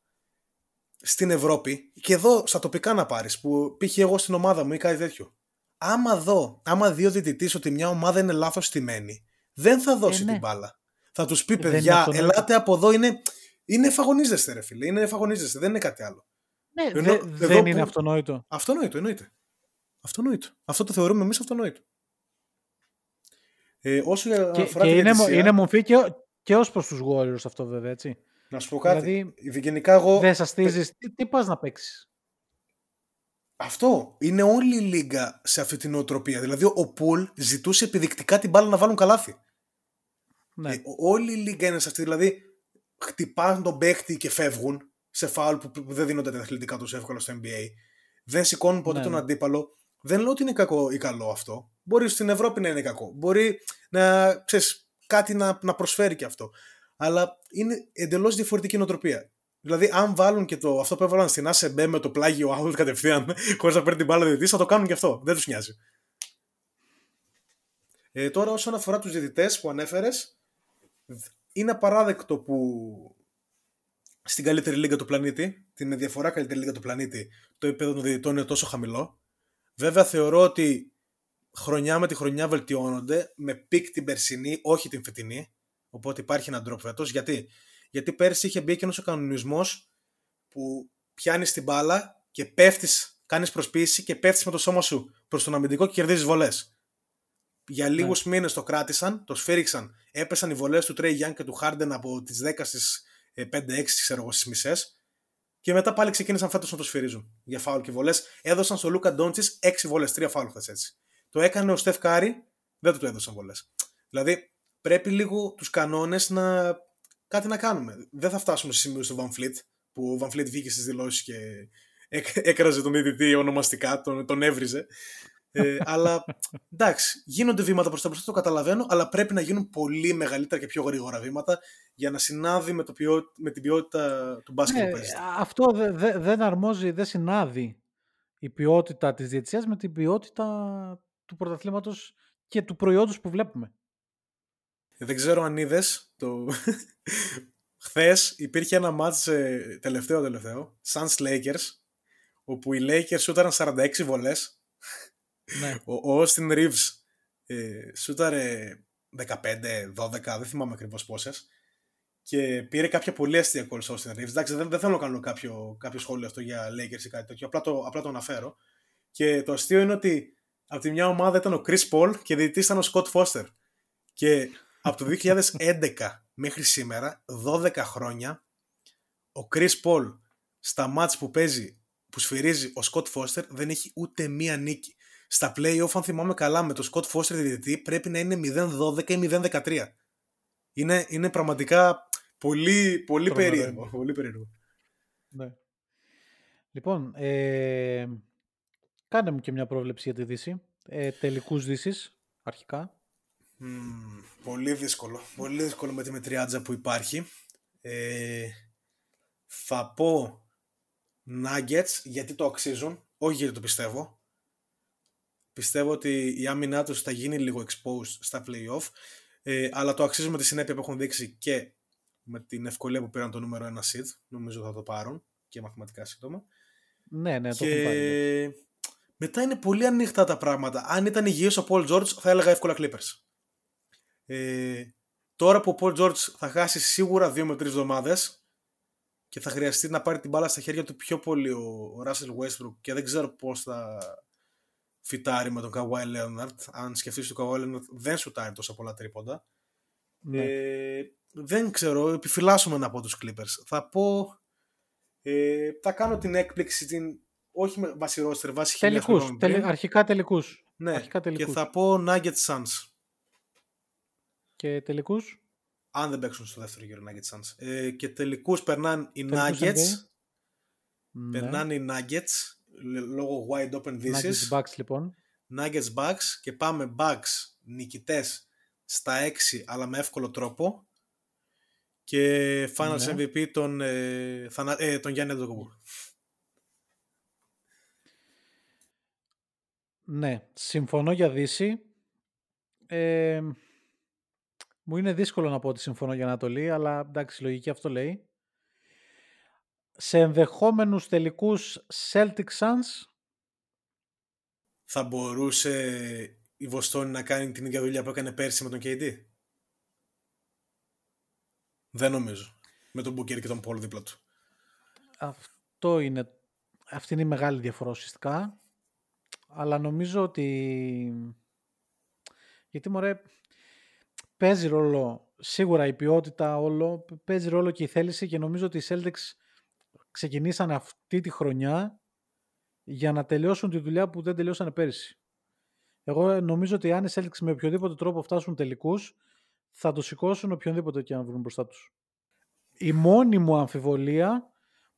Στην Ευρώπη και εδώ στα τοπικά να πάρεις που πήγε εγώ στην ομάδα μου ή κάτι τέτοιο. Άμα δω, άμα δει ο διαιτητής ότι μια ομάδα είναι λάθος στημένη δεν θα δώσει ναι. την μπάλα. Θα τους πει Δεν είναι παιδιά αυτονόητο. ελάτε από εδώ είναι, είναι εφαγωνίζεστε ρε φίλε, είναι εφαγωνίζεστε, δεν είναι κάτι άλλο. Ναι, Ενώ δε- εδώ δεν που- είναι αυτονόητο. Αυτονόητο, εννοείται. Αυτονόητο. Αυτό το θεωρούμε εμείς αυτονόητο. Ε, όσο για- Και, αφορά και τη είναι, μο- διαιτησία, είναι μορφή και, και ως προς τους Warriors αυτό βέβαια, έτσι. να σου πω κάτι. δηλαδή, γενικά εγώ... Δεν σας στίζεις. Τι, τι πας να παίξεις; Αυτό. Είναι όλη η λίγα σε αυτή την νοοτροπία. Δηλαδή ο Πουλ ζητούσε επιδεικτικά την μπάλα να βάλουν καλάθι. Ναι. Ε, ο- όλη η λίγα είναι σε αυτή. Δηλαδή χτυπάνε τον παίχτη και φεύγουν σε φάουλ που, που δεν δίνονται τα αθλητικά τους εύκολα στο NBA. Δεν σηκώνουν ποτέ Ναι, τον ναι. αντίπαλο. Δεν λέω ότι είναι κακό ή καλό αυτό. Μπορεί στην Ευρώπη να είναι κακό. Μπορεί να ξέρεις, κάτι να, να προσφέρει και αυτό. Αλλά είναι εντελώς διαφορετική νοοτροπία. Δηλαδή, αν βάλουν και το, αυτό που έβαλαν στην ASB με το πλάγιο out κατευθείαν, χωρίς να παίρνει την μπάλα διαιτητής, θα το κάνουν και αυτό. Δεν τους νοιάζει. Ε, τώρα, όσον αφορά τους διαιτητές που ανέφερες, είναι απαράδεκτο που στην καλύτερη λίγκα του πλανήτη, την με διαφορά καλύτερη λίγκα του πλανήτη, το επίπεδο των διαιτητών είναι τόσο χαμηλό. Βέβαια, θεωρώ ότι χρονιά με τη χρονιά βελτιώνονται με peak την περσινή, όχι την φετινή. Οπότε υπάρχει ένα drop φέτος. Γιατί; Γιατί πέρσι είχε μπει και ένας ο κανονισμός που πιάνεις την μπάλα και πέφτεις, κάνεις προσποίηση και πέφτεις με το σώμα σου προς τον αμυντικό και κερδίζεις βολές. Για λίγους μήνες το κράτησαν, το σφύριξαν, έπεσαν οι βολές του Trey Young και του Harden από τις 10 στις ε, 5-6 ξέρω εγώ στις μισές και μετά πάλι ξεκίνησαν φέτος να το σφυρίζουν για φάουλ και βολές. Έδωσαν στο Λούκα Ντόντσιτς 6 βολές, 3 φάουλ χθες έτσι. Το έκανε ο Στεφ Κάρι, δεν του το έδωσαν βολές. Δηλαδή πρέπει λίγο τους κανόνες να κάτι να κάνουμε. Δεν θα φτάσουμε σε σημείο στο VanVleet, που ο VanVleet βγήκε στις δηλώσεις και έκ- έκραζε τον διαιτητή ονομαστικά, τον, τον έβριζε. Ε, αλλά εντάξει, γίνονται βήματα προς τα μπροστά, το καταλαβαίνω, αλλά πρέπει να γίνουν πολύ μεγαλύτερα και πιο γρήγορα βήματα για να συνάδει με, το ποιό- με την ποιότητα του μπάσκετ Ναι, που παίζεται. αυτό δε- δε- δεν αρμόζει, δεν συνάδει η ποιότητα της διετησίας με την ποιότητα του πρωταθλήματος και του προϊόντος που βλέπουμε. Δεν ξέρω αν είδες. Το... Χθες υπήρχε ένα μάτς ε, τελευταίο τελευταίο, Suns Lakers, όπου οι Lakers σούταραν 46 βολές. Ναι. Ο, ο Austin Reeves ε, σούταρε 15, 12, δεν θυμάμαι ακριβώς πόσες. Και πήρε κάποια πολύ αστεία calls ο Austin Reeves. Εντάξει, δεν, δεν θέλω να κάνω κάποιο, κάποιο σχόλιο αυτό για Lakers ή κάτι τέτοιο. Απλά το, απλά το αναφέρω. Και το αστείο είναι ότι από τη μια ομάδα ήταν ο Chris Paul και διαιτητής ήταν ο Scott Foster. Και από το 2011 μέχρι σήμερα, 12 χρόνια, ο Chris Paul στα μάτς που παίζει, που σφυρίζει ο Scott Foster, δεν έχει ούτε μία νίκη. Στα play-off, αν θυμάμαι καλά, με το Scott Foster διαιτητή, πρέπει να είναι 0-12 ή 0-13. Είναι, είναι πραγματικά πολύ, πολύ Τρομερό περίεργο. είναι. Πολύ περίεργο. Ναι. Λοιπόν, ε, κάνε μου και μια πρόβλεψη για τη Δύση. Ε, τελικούς Δύσης, αρχικά. Μμμ, πολύ δύσκολο. Πολύ δύσκολο με τη μετριάτζα που υπάρχει. Ε, θα πω Nuggets γιατί το αξίζουν, όχι γιατί το πιστεύω. Πιστεύω ότι η άμυνά τους θα γίνει λίγο exposed στα play-off, ε, αλλά το αξίζουν με τη συνέπεια που έχουν δείξει και με την ευκολία που πήραν το νούμερο 1 seed. Νομίζω θα το πάρουν και μαθηματικά σύντομα. Ναι, ναι, το έχουν πάρει. και μετά είναι πολύ ανοιχτά τα πράγματα. Αν ήταν υγιής ο Paul George θα έλεγα εύκολα Clippers. Ε, τώρα που ο Paul George θα χάσει σίγουρα 2 με 3 εβδομάδες και θα χρειαστεί να πάρει την μπάλα στα χέρια του πιο πολύ ο, ο Russell Westbrook και δεν ξέρω πώς θα φυτάρει με τον Kawhi Leonard. Αν σκεφτείς ότι ο Kawhi Leonard δεν σουτάρει τόσα πολλά τρίποντα. Ναι. Ε, δεν ξέρω, επιφυλάσσομαι να πω τους Clippers. Θα πω, ε, θα κάνω την έκπληξη, την, όχι με βάση ρόστερ, βάση χιλιάς τελικούς, χρόνων τελε- πριν. αρχικά τελικούς. Ναι, αρχικά και τελικούς. θα πω Nuggets Suns. Και τελικούς; Αν δεν παίξουν στο δεύτερο γύρο Nuggets Suns. Ε, και τελικούς περνάνε οι Τελικούς Nuggets. NBA. Ναι. Περνάνε οι Nuggets λ- λόγω wide open Nuggets Δύσης. Bucks λοιπόν. Nuggets Bucks και πάμε Bucks νικητές στα 6 αλλά με εύκολο τρόπο. Και Finals Ναι. MVP τον, ε, Θανα- ε, τον Γιάννη Αντοκομπού. Ναι, συμφωνώ για Δύση. Ε, μου είναι δύσκολο να πω ότι συμφωνώ για Ανατολή, αλλά εντάξει, η λογική αυτό λέει. Σε ενδεχόμενους τελικούς Celtic Suns, Θα μπορούσε η Βοστόνη να κάνει την ίδια δουλειά που έκανε πέρσι με τον KD. Δεν νομίζω. Με τον Booker και τον Paul δίπλα του. αυτό είναι, αυτή είναι η μεγάλη διαφορά ουσιαστικά. Αλλά νομίζω ότι... Γιατί μωρέ, παίζει ρόλο σίγουρα η ποιότητα όλο, παίζει ρόλο και η θέληση και νομίζω ότι οι Celtics ξεκινήσαν αυτή τη χρονιά για να τελειώσουν τη δουλειά που δεν τελειώσανε πέρυσι. Εγώ νομίζω ότι αν οι Celtics με οποιοδήποτε τρόπο φτάσουν τελικούς, θα το σηκώσουν οποιονδήποτε και να βρουν μπροστά τους. Η μόνη μου αμφιβολία,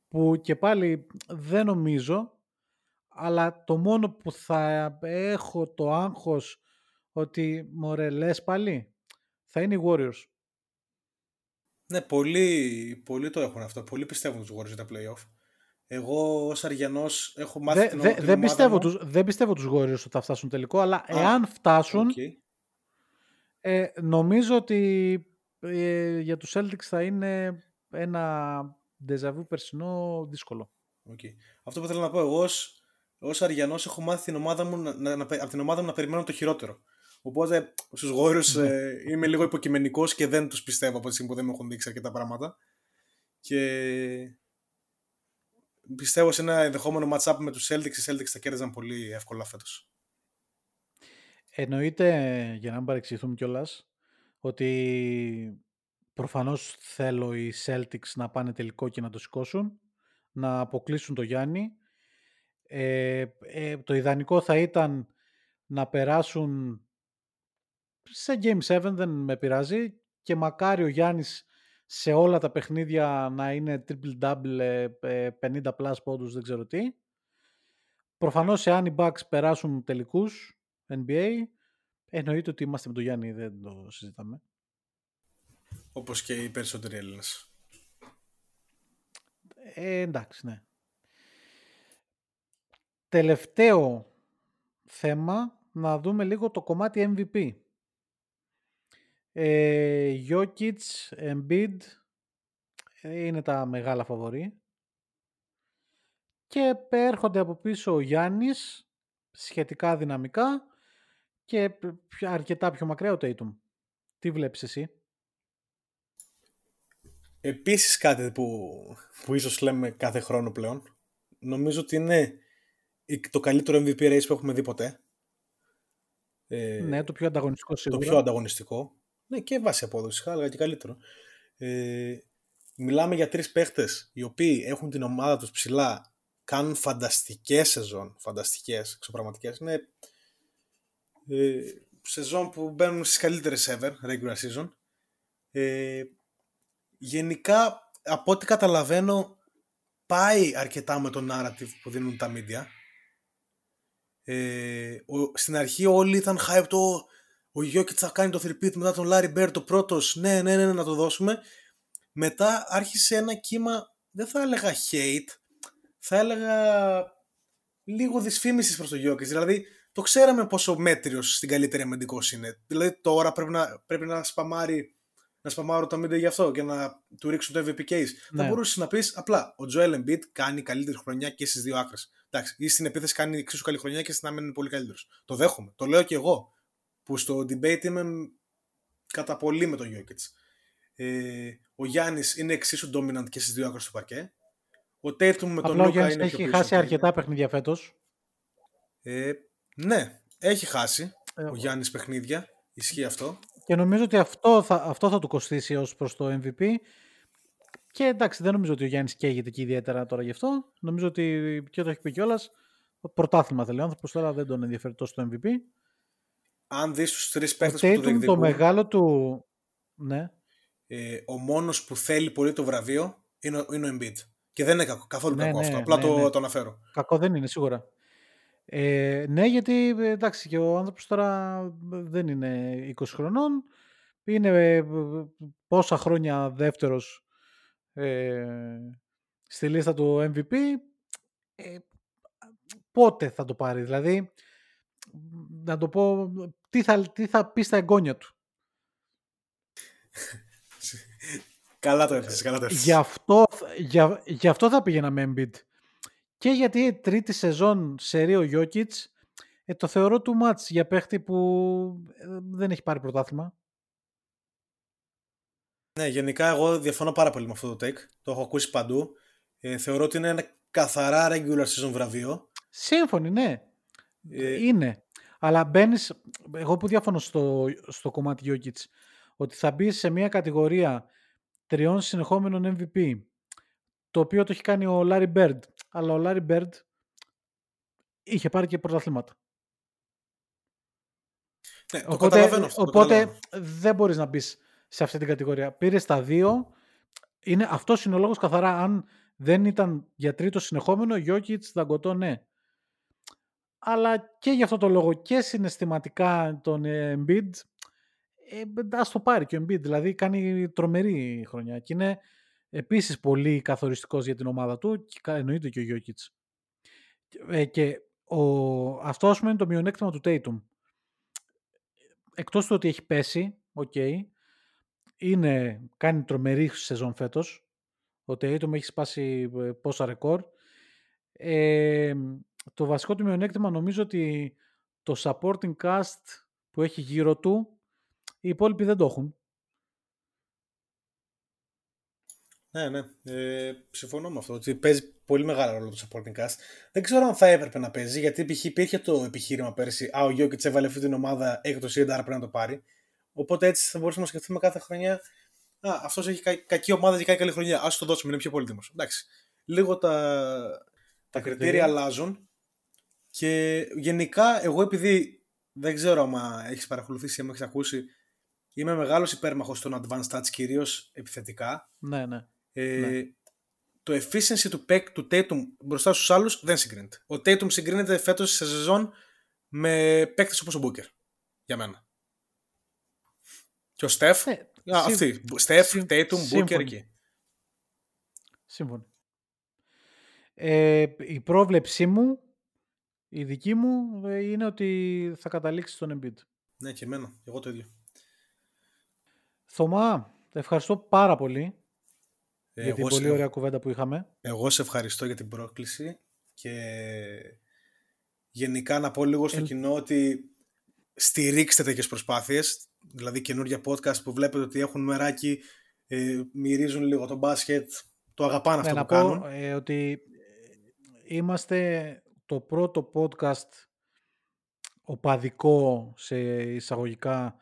που και πάλι δεν νομίζω, αλλά το μόνο που θα έχω το άγχος ότι μωρέ λες πάλι, θα είναι οι Warriors. Ναι, πολλοί, πολλοί το έχουν αυτό. Πολλοί πιστεύουν τους Warriors για τα play-off. Εγώ ως Αρειανός έχω μάθει Δε- την, δε- την δεν, ομάδα πιστεύω μου. τους, δεν πιστεύω τους Warriors ότι θα φτάσουν τελικό, αλλά Α, εάν φτάσουν, ΟΚ. ε, νομίζω ότι ε, για τους Celtics θα είναι ένα ντεζαβού περσινό δύσκολο. Οκ. Αυτό που θέλω να πω εγώ ως, ως Αρειανός έχω μάθει την ομάδα μου να, να, να, από την ομάδα μου να περιμένω το χειρότερο. Οπότε στους Warriors Ναι. ε, είμαι λίγο υποκειμενικός και δεν τους πιστεύω από τη στιγμή που δεν μου έχουν δείξει αρκετά πράγματα. Και πιστεύω σε ένα ενδεχόμενο match-up με τους Celtics, οι Celtics θα κέρδιζαν πολύ εύκολα φέτος. Εννοείται, για να μην παρεξηγηθούμε κιόλας, ότι προφανώς θέλω οι Celtics να πάνε τελικό και να το σηκώσουν, να αποκλείσουν το Γιάννη. Ε, ε, το ιδανικό θα ήταν να περάσουν σε Game 7, δεν με πειράζει, και μακάρι ο Γιάννης σε όλα τα παιχνίδια να είναι triple-double, ε, ε, 50 plus πόντους, δεν ξέρω τι. Προφανώς, εάν οι Bucks περάσουν τελικούς NBA, εννοείται ότι είμαστε με τον Γιάννη, δεν το συζητάμε. Όπως και οι περισσότεροι Έλληνες. Ε, εντάξει, ναι. Τελευταίο θέμα, να δούμε λίγο το κομμάτι MVP. Ε, Jokic, Embiid ε, είναι τα μεγάλα φαβορή. Και έρχονται από πίσω ο Γιάννης, σχετικά δυναμικά, και πιο- αρκετά πιο μακριά ο Tatum. Τι βλέπεις εσύ; Επίσης κάτι που, που ίσως λέμε κάθε χρόνο πλέον, νομίζω ότι είναι η- το καλύτερο MVP race που έχουμε δει ποτέ. Ε, Ναι, το πιο ανταγωνιστικό το σίγουρα. πιο ανταγωνιστικό. Ναι, και βάση απόδοσης, θα έλεγα και καλύτερο. Ε, μιλάμε για τρεις παίχτες οι οποίοι έχουν την ομάδα τους ψηλά, κάνουν φανταστικές σεζόν, φανταστικές, εξωπραγματικές. Είναι ε, σεζόν που μπαίνουν στις καλύτερες ever, regular season. Ε, γενικά, από ό,τι καταλαβαίνω, πάει αρκετά με το narrative που δίνουν τα media. Ε, ο, στην αρχή όλοι ήταν hype το ο Γιώκητς θα κάνει το repeat μετά τον Larry Bird το πρώτος, ναι, ναι, ναι, ναι, να το δώσουμε. Μετά άρχισε ένα κύμα, δεν θα έλεγα hate, θα έλεγα λίγο δυσφήμισης προς τον Γιώκητς. Δηλαδή, το ξέραμε πόσο μέτριος στην καλύτερη αμυντικός είναι. Δηλαδή, τώρα πρέπει να, πρέπει να σπαμάρει να σπαμάρω τα μήνυμα γι' αυτό και να του ρίξουν το MVP case. Ναι. Θα μπορούσες να πεις απλά ο Joel Embiid κάνει καλύτερη χρονιά και στις δύο άκρες. Εντάξει, ή στην επίθεση κάνει εξίσου καλή χρονιά και στην άμυνα είναι πολύ καλύτερος. Το δέχομαι. Το λέω και εγώ. Που στο debate είμαι κατά πολύ με τον Jokic. Ε, ο Γιάννης είναι εξίσου dominant και στις δύο άκρες του παρκέ. Ο Tatum με τον Απλά ο Λούκα Γιάννης είναι έχει πιο πίσω. χάσει αρκετά παιχνίδια φέτος. Ε, ναι, έχει χάσει Ε, ο Γιάννης παιχνίδια. Ισχύει αυτό. Και νομίζω ότι αυτό θα, αυτό θα του κοστίσει ως προς το MVP. Και εντάξει, δεν νομίζω ότι ο Γιάννης καίγεται και ιδιαίτερα τώρα γι' αυτό. Νομίζω ότι και το έχει πει κιόλας. Πρωτάθλημα θέλει ο άνθρωπος, τώρα δεν τον ενδιαφέρει τόσο το MVP. Αν δεις τους τρεις Ο παίχτε που το Tatum διεκδικούν, το μεγάλο του... Ναι. ε, ο μόνος που θέλει πολύ το βραβείο είναι ο, είναι ο Embiid. Και δεν είναι κακό, καθόλου Ναι, κακό ναι, αυτό. Απλά ναι, το, ναι. το αναφέρω. Κακό δεν είναι, σίγουρα. Ε, ναι, γιατί ε, εντάξει, και ο άνθρωπος τώρα δεν είναι 20 χρονών. Είναι ε, πόσα χρόνια δεύτερος ε, στη λίστα του MVP. Ε, πότε θα το πάρει, δηλαδή, να το πω, τι θα, τι θα πεις στα εγγόνια του. Καλά το έφεσες, καλά το έφεσες. Γι' αυτό, για, γι' αυτό θα πήγαινα με Embiid. Και γιατί τρίτη σεζόν σε Ρίο Jokic ε, το θεωρώ too much για παίχτη που ε, δεν έχει πάρει πρωτάθλημα. Ναι, γενικά εγώ διαφωνώ πάρα πολύ με αυτό το take. Το έχω ακούσει παντού. Ε, θεωρώ ότι είναι ένα καθαρά regular season βραβείο. Σύμφωνοι, ναι. Ε, Είναι. Αλλά μπαίνεις. Εγώ που διαφωνώ στο, στο κομμάτι Jokic, ότι θα μπεις σε μια κατηγορία τριών συνεχόμενων MVP, το οποίο το έχει κάνει ο Larry Bird. Αλλά ο Larry Bird είχε πάρει και πρωταθλήματα. ναι, το Οπότε, καταλαβαίνω αυτό. το οπότε καταλαβαίνω. δεν μπορείς να μπεις σε αυτή την κατηγορία. Πήρες τα δύο. Είναι, αυτός είναι ο λόγος καθαρά. Αν δεν ήταν για τρίτο συνεχόμενο, Jokic, Δαγκωτό, ναι. Αλλά και για αυτό το λόγο και συναισθηματικά τον ε, Embiid, ε, ας το πάρει και ο Embiid. Δηλαδή κάνει τρομερή χρονιά και είναι επίσης πολύ καθοριστικός για την ομάδα του και κα- εννοείται και ο Jokic. Ε, και ο, αυτό ας πούμε είναι το μειονέκτημα του Tatum εκτός του ότι έχει πέσει, οκ, είναι, κάνει τρομερή σεζόν φέτος. Ο Tatum έχει σπάσει ε, πόσα ρεκόρ. Ε, το βασικό του μειονέκτημα νομίζω ότι το supporting cast που έχει γύρω του, οι υπόλοιποι δεν το έχουν. Ναι, ναι. Ε, συμφωνώ με αυτό. Ότι παίζει πολύ μεγάλο ρόλο το supporting cast. Δεν ξέρω αν θα έπρεπε να παίζει, γιατί π.χ. υπήρχε το επιχείρημα πέρσι. Α, ο Γιώκητς έβαλε αυτή την ομάδα, έχει το CDR, πρέπει να το πάρει. Οπότε έτσι θα μπορούσαμε να σκεφτούμε κάθε χρονιά. Α, αυτός έχει κα- κακή ομάδα και κάνει καλή χρονιά. Α το δώσουμε, είναι πιο πολύτιμος. Εντάξει. Λίγο τα, τα κριτήρια κριτήρια. αλλάζουν. Και γενικά, εγώ επειδή δεν ξέρω αν έχεις παρακολουθήσει ή αν έχεις ακούσει, είμαι μεγάλος υπέρμαχος των advanced stats, κυρίως επιθετικά. Ναι, ναι. Ε, Ναι. Το efficiency του, παίκ, του Tatum μπροστά στους άλλους δεν συγκρίνεται. Ο Tatum συγκρίνεται φέτος σε σεζόν με παίκτες όπως ο Booker. Για μένα. Και ο Steph. Ναι, α, συμ- αυτοί. Steph, συμ- Tatum, Booker σύμφωνοι. εκεί. Σύμφωνο. Ε, η πρόβλεψή μου, η δική μου, ε, είναι ότι θα καταλήξει στον Embiid. Ναι, και εμένα. Εγώ το ίδιο. Θωμά, ευχαριστώ πάρα πολύ Ε, για την εγώ, πολύ σε, ωραία κουβέντα που είχαμε. εγώ σε ευχαριστώ για την πρόκληση και γενικά να πω λίγο στο Ελ- κοινό ότι στηρίξτε τέτοιες προσπάθειες, δηλαδή καινούργια podcast που βλέπετε ότι έχουν μεράκι, ε, μυρίζουν λίγο το μπάσκετ, το αγαπάνε αυτό Ναι, που να κάνουν. πω ε, ότι είμαστε το πρώτο podcast οπαδικό σε εισαγωγικά,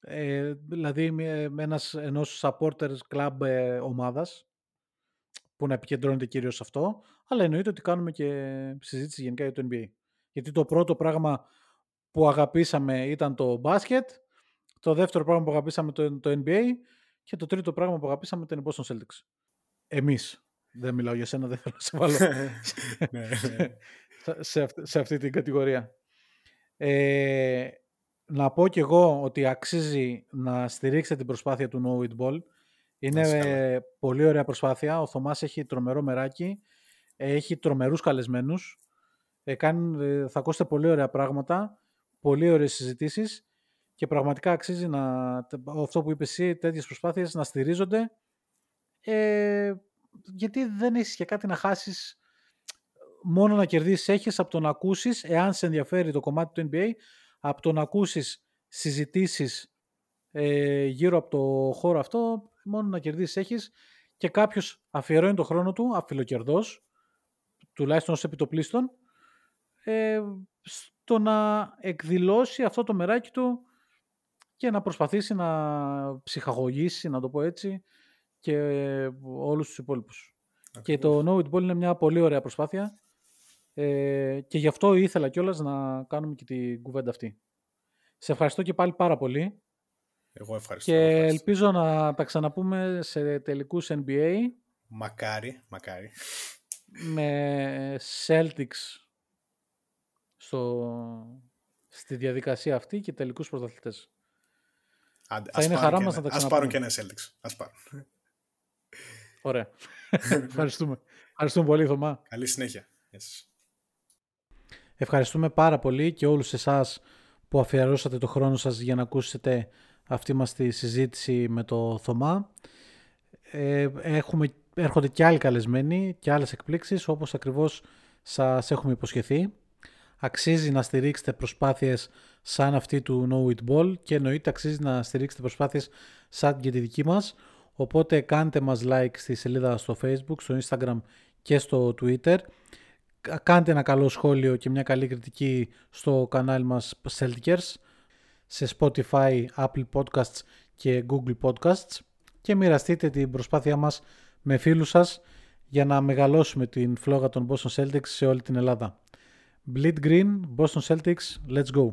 ε, δηλαδή με, με ένας, ενός supporters club ε, ομάδας που να επικεντρώνεται κυρίως σε αυτό, αλλά εννοείται ότι κάνουμε και συζήτηση γενικά για το NBA. Γιατί το πρώτο πράγμα που αγαπήσαμε ήταν το μπάσκετ, το δεύτερο πράγμα που αγαπήσαμε το, το NBA και το τρίτο πράγμα που αγαπήσαμε ήταν η Boston Celtics. Εμείς. Δεν μιλάω για σένα, δεν θέλω να σε βάλω ναι, ναι. Σε, αυτή, σε αυτή την κατηγορία. Ε, να πω κι εγώ ότι αξίζει να στηρίξετε την προσπάθεια του No It Ball. Είναι Να είσαι καλά. ε, πολύ ωραία προσπάθεια. Ο Θωμάς έχει τρομερό μεράκι. Έχει τρομερούς καλεσμένους. Ε, κάνει, ε, θα ακούσετε πολύ ωραία πράγματα. Πολύ ωραίες συζητήσεις. Και πραγματικά αξίζει να, αυτό που είπες εσύ, τέτοιες προσπάθειες να στηρίζονται. Ε, γιατί δεν έχεις και κάτι να χάσεις μόνο να κερδίσεις έχεις από το να ακούσεις, εάν σε ενδιαφέρει το κομμάτι του NBA, από το να ακούσεις συζητήσεις ε, γύρω από το χώρο αυτό, μόνο να κερδίσεις έχεις και κάποιος αφιερώνει το χρόνο του, αφιλοκερδός, τουλάχιστον ως επιτοπλίστων, ε, στο να εκδηλώσει αυτό το μεράκι του και να προσπαθήσει να ψυχαγωγήσει, να το πω έτσι, και όλους τους υπόλοιπους. Και το No It Ball είναι μια πολύ ωραία προσπάθεια ε, και γι' αυτό ήθελα κιόλας να κάνουμε και την κουβέντα αυτή. Σε ευχαριστώ και πάλι πάρα πολύ Εγώ ευχαριστώ. και ευχαριστώ. ελπίζω να τα ξαναπούμε σε τελικούς NBA Μακάρι, μακάρι. με Celtics στο, στη διαδικασία αυτή και τελικούς πρωταθλητές. Άντε, Θα ας είναι πάρουν χαρά και μας ένα- να τα Ας πάρουν ξαναπούμε. και ένα Celtics. Ας πάρουν. Ωραία. Ευχαριστούμε. Ευχαριστούμε πολύ Θωμά. Καλή συνέχεια. Γεια σας. Ευχαριστούμε πάρα πολύ και όλους εσάς που αφιερώσατε το χρόνο σας για να ακούσετε αυτή μας τη συζήτηση με το Θωμά. Ε, έχουμε, έρχονται και άλλοι καλεσμένοι και άλλες εκπλήξεις όπως ακριβώς σας έχουμε υποσχεθεί. Αξίζει να στηρίξετε προσπάθειες σαν αυτή του No It Ball και εννοείται αξίζει να στηρίξετε προσπάθειες σαν και τη δική μας. Οπότε κάντε μας like στη σελίδα στο Facebook, στο Instagram και στο Twitter. Κα- Κάντε ένα καλό σχόλιο και μια καλή κριτική στο κανάλι μας Celticers σε Spotify, Apple Podcasts και Google Podcasts και μοιραστείτε την προσπάθειά μας με φίλους σας για να μεγαλώσουμε την φλόγα των Boston Celtics σε όλη την Ελλάδα. Bleed Green, Boston Celtics, let's go!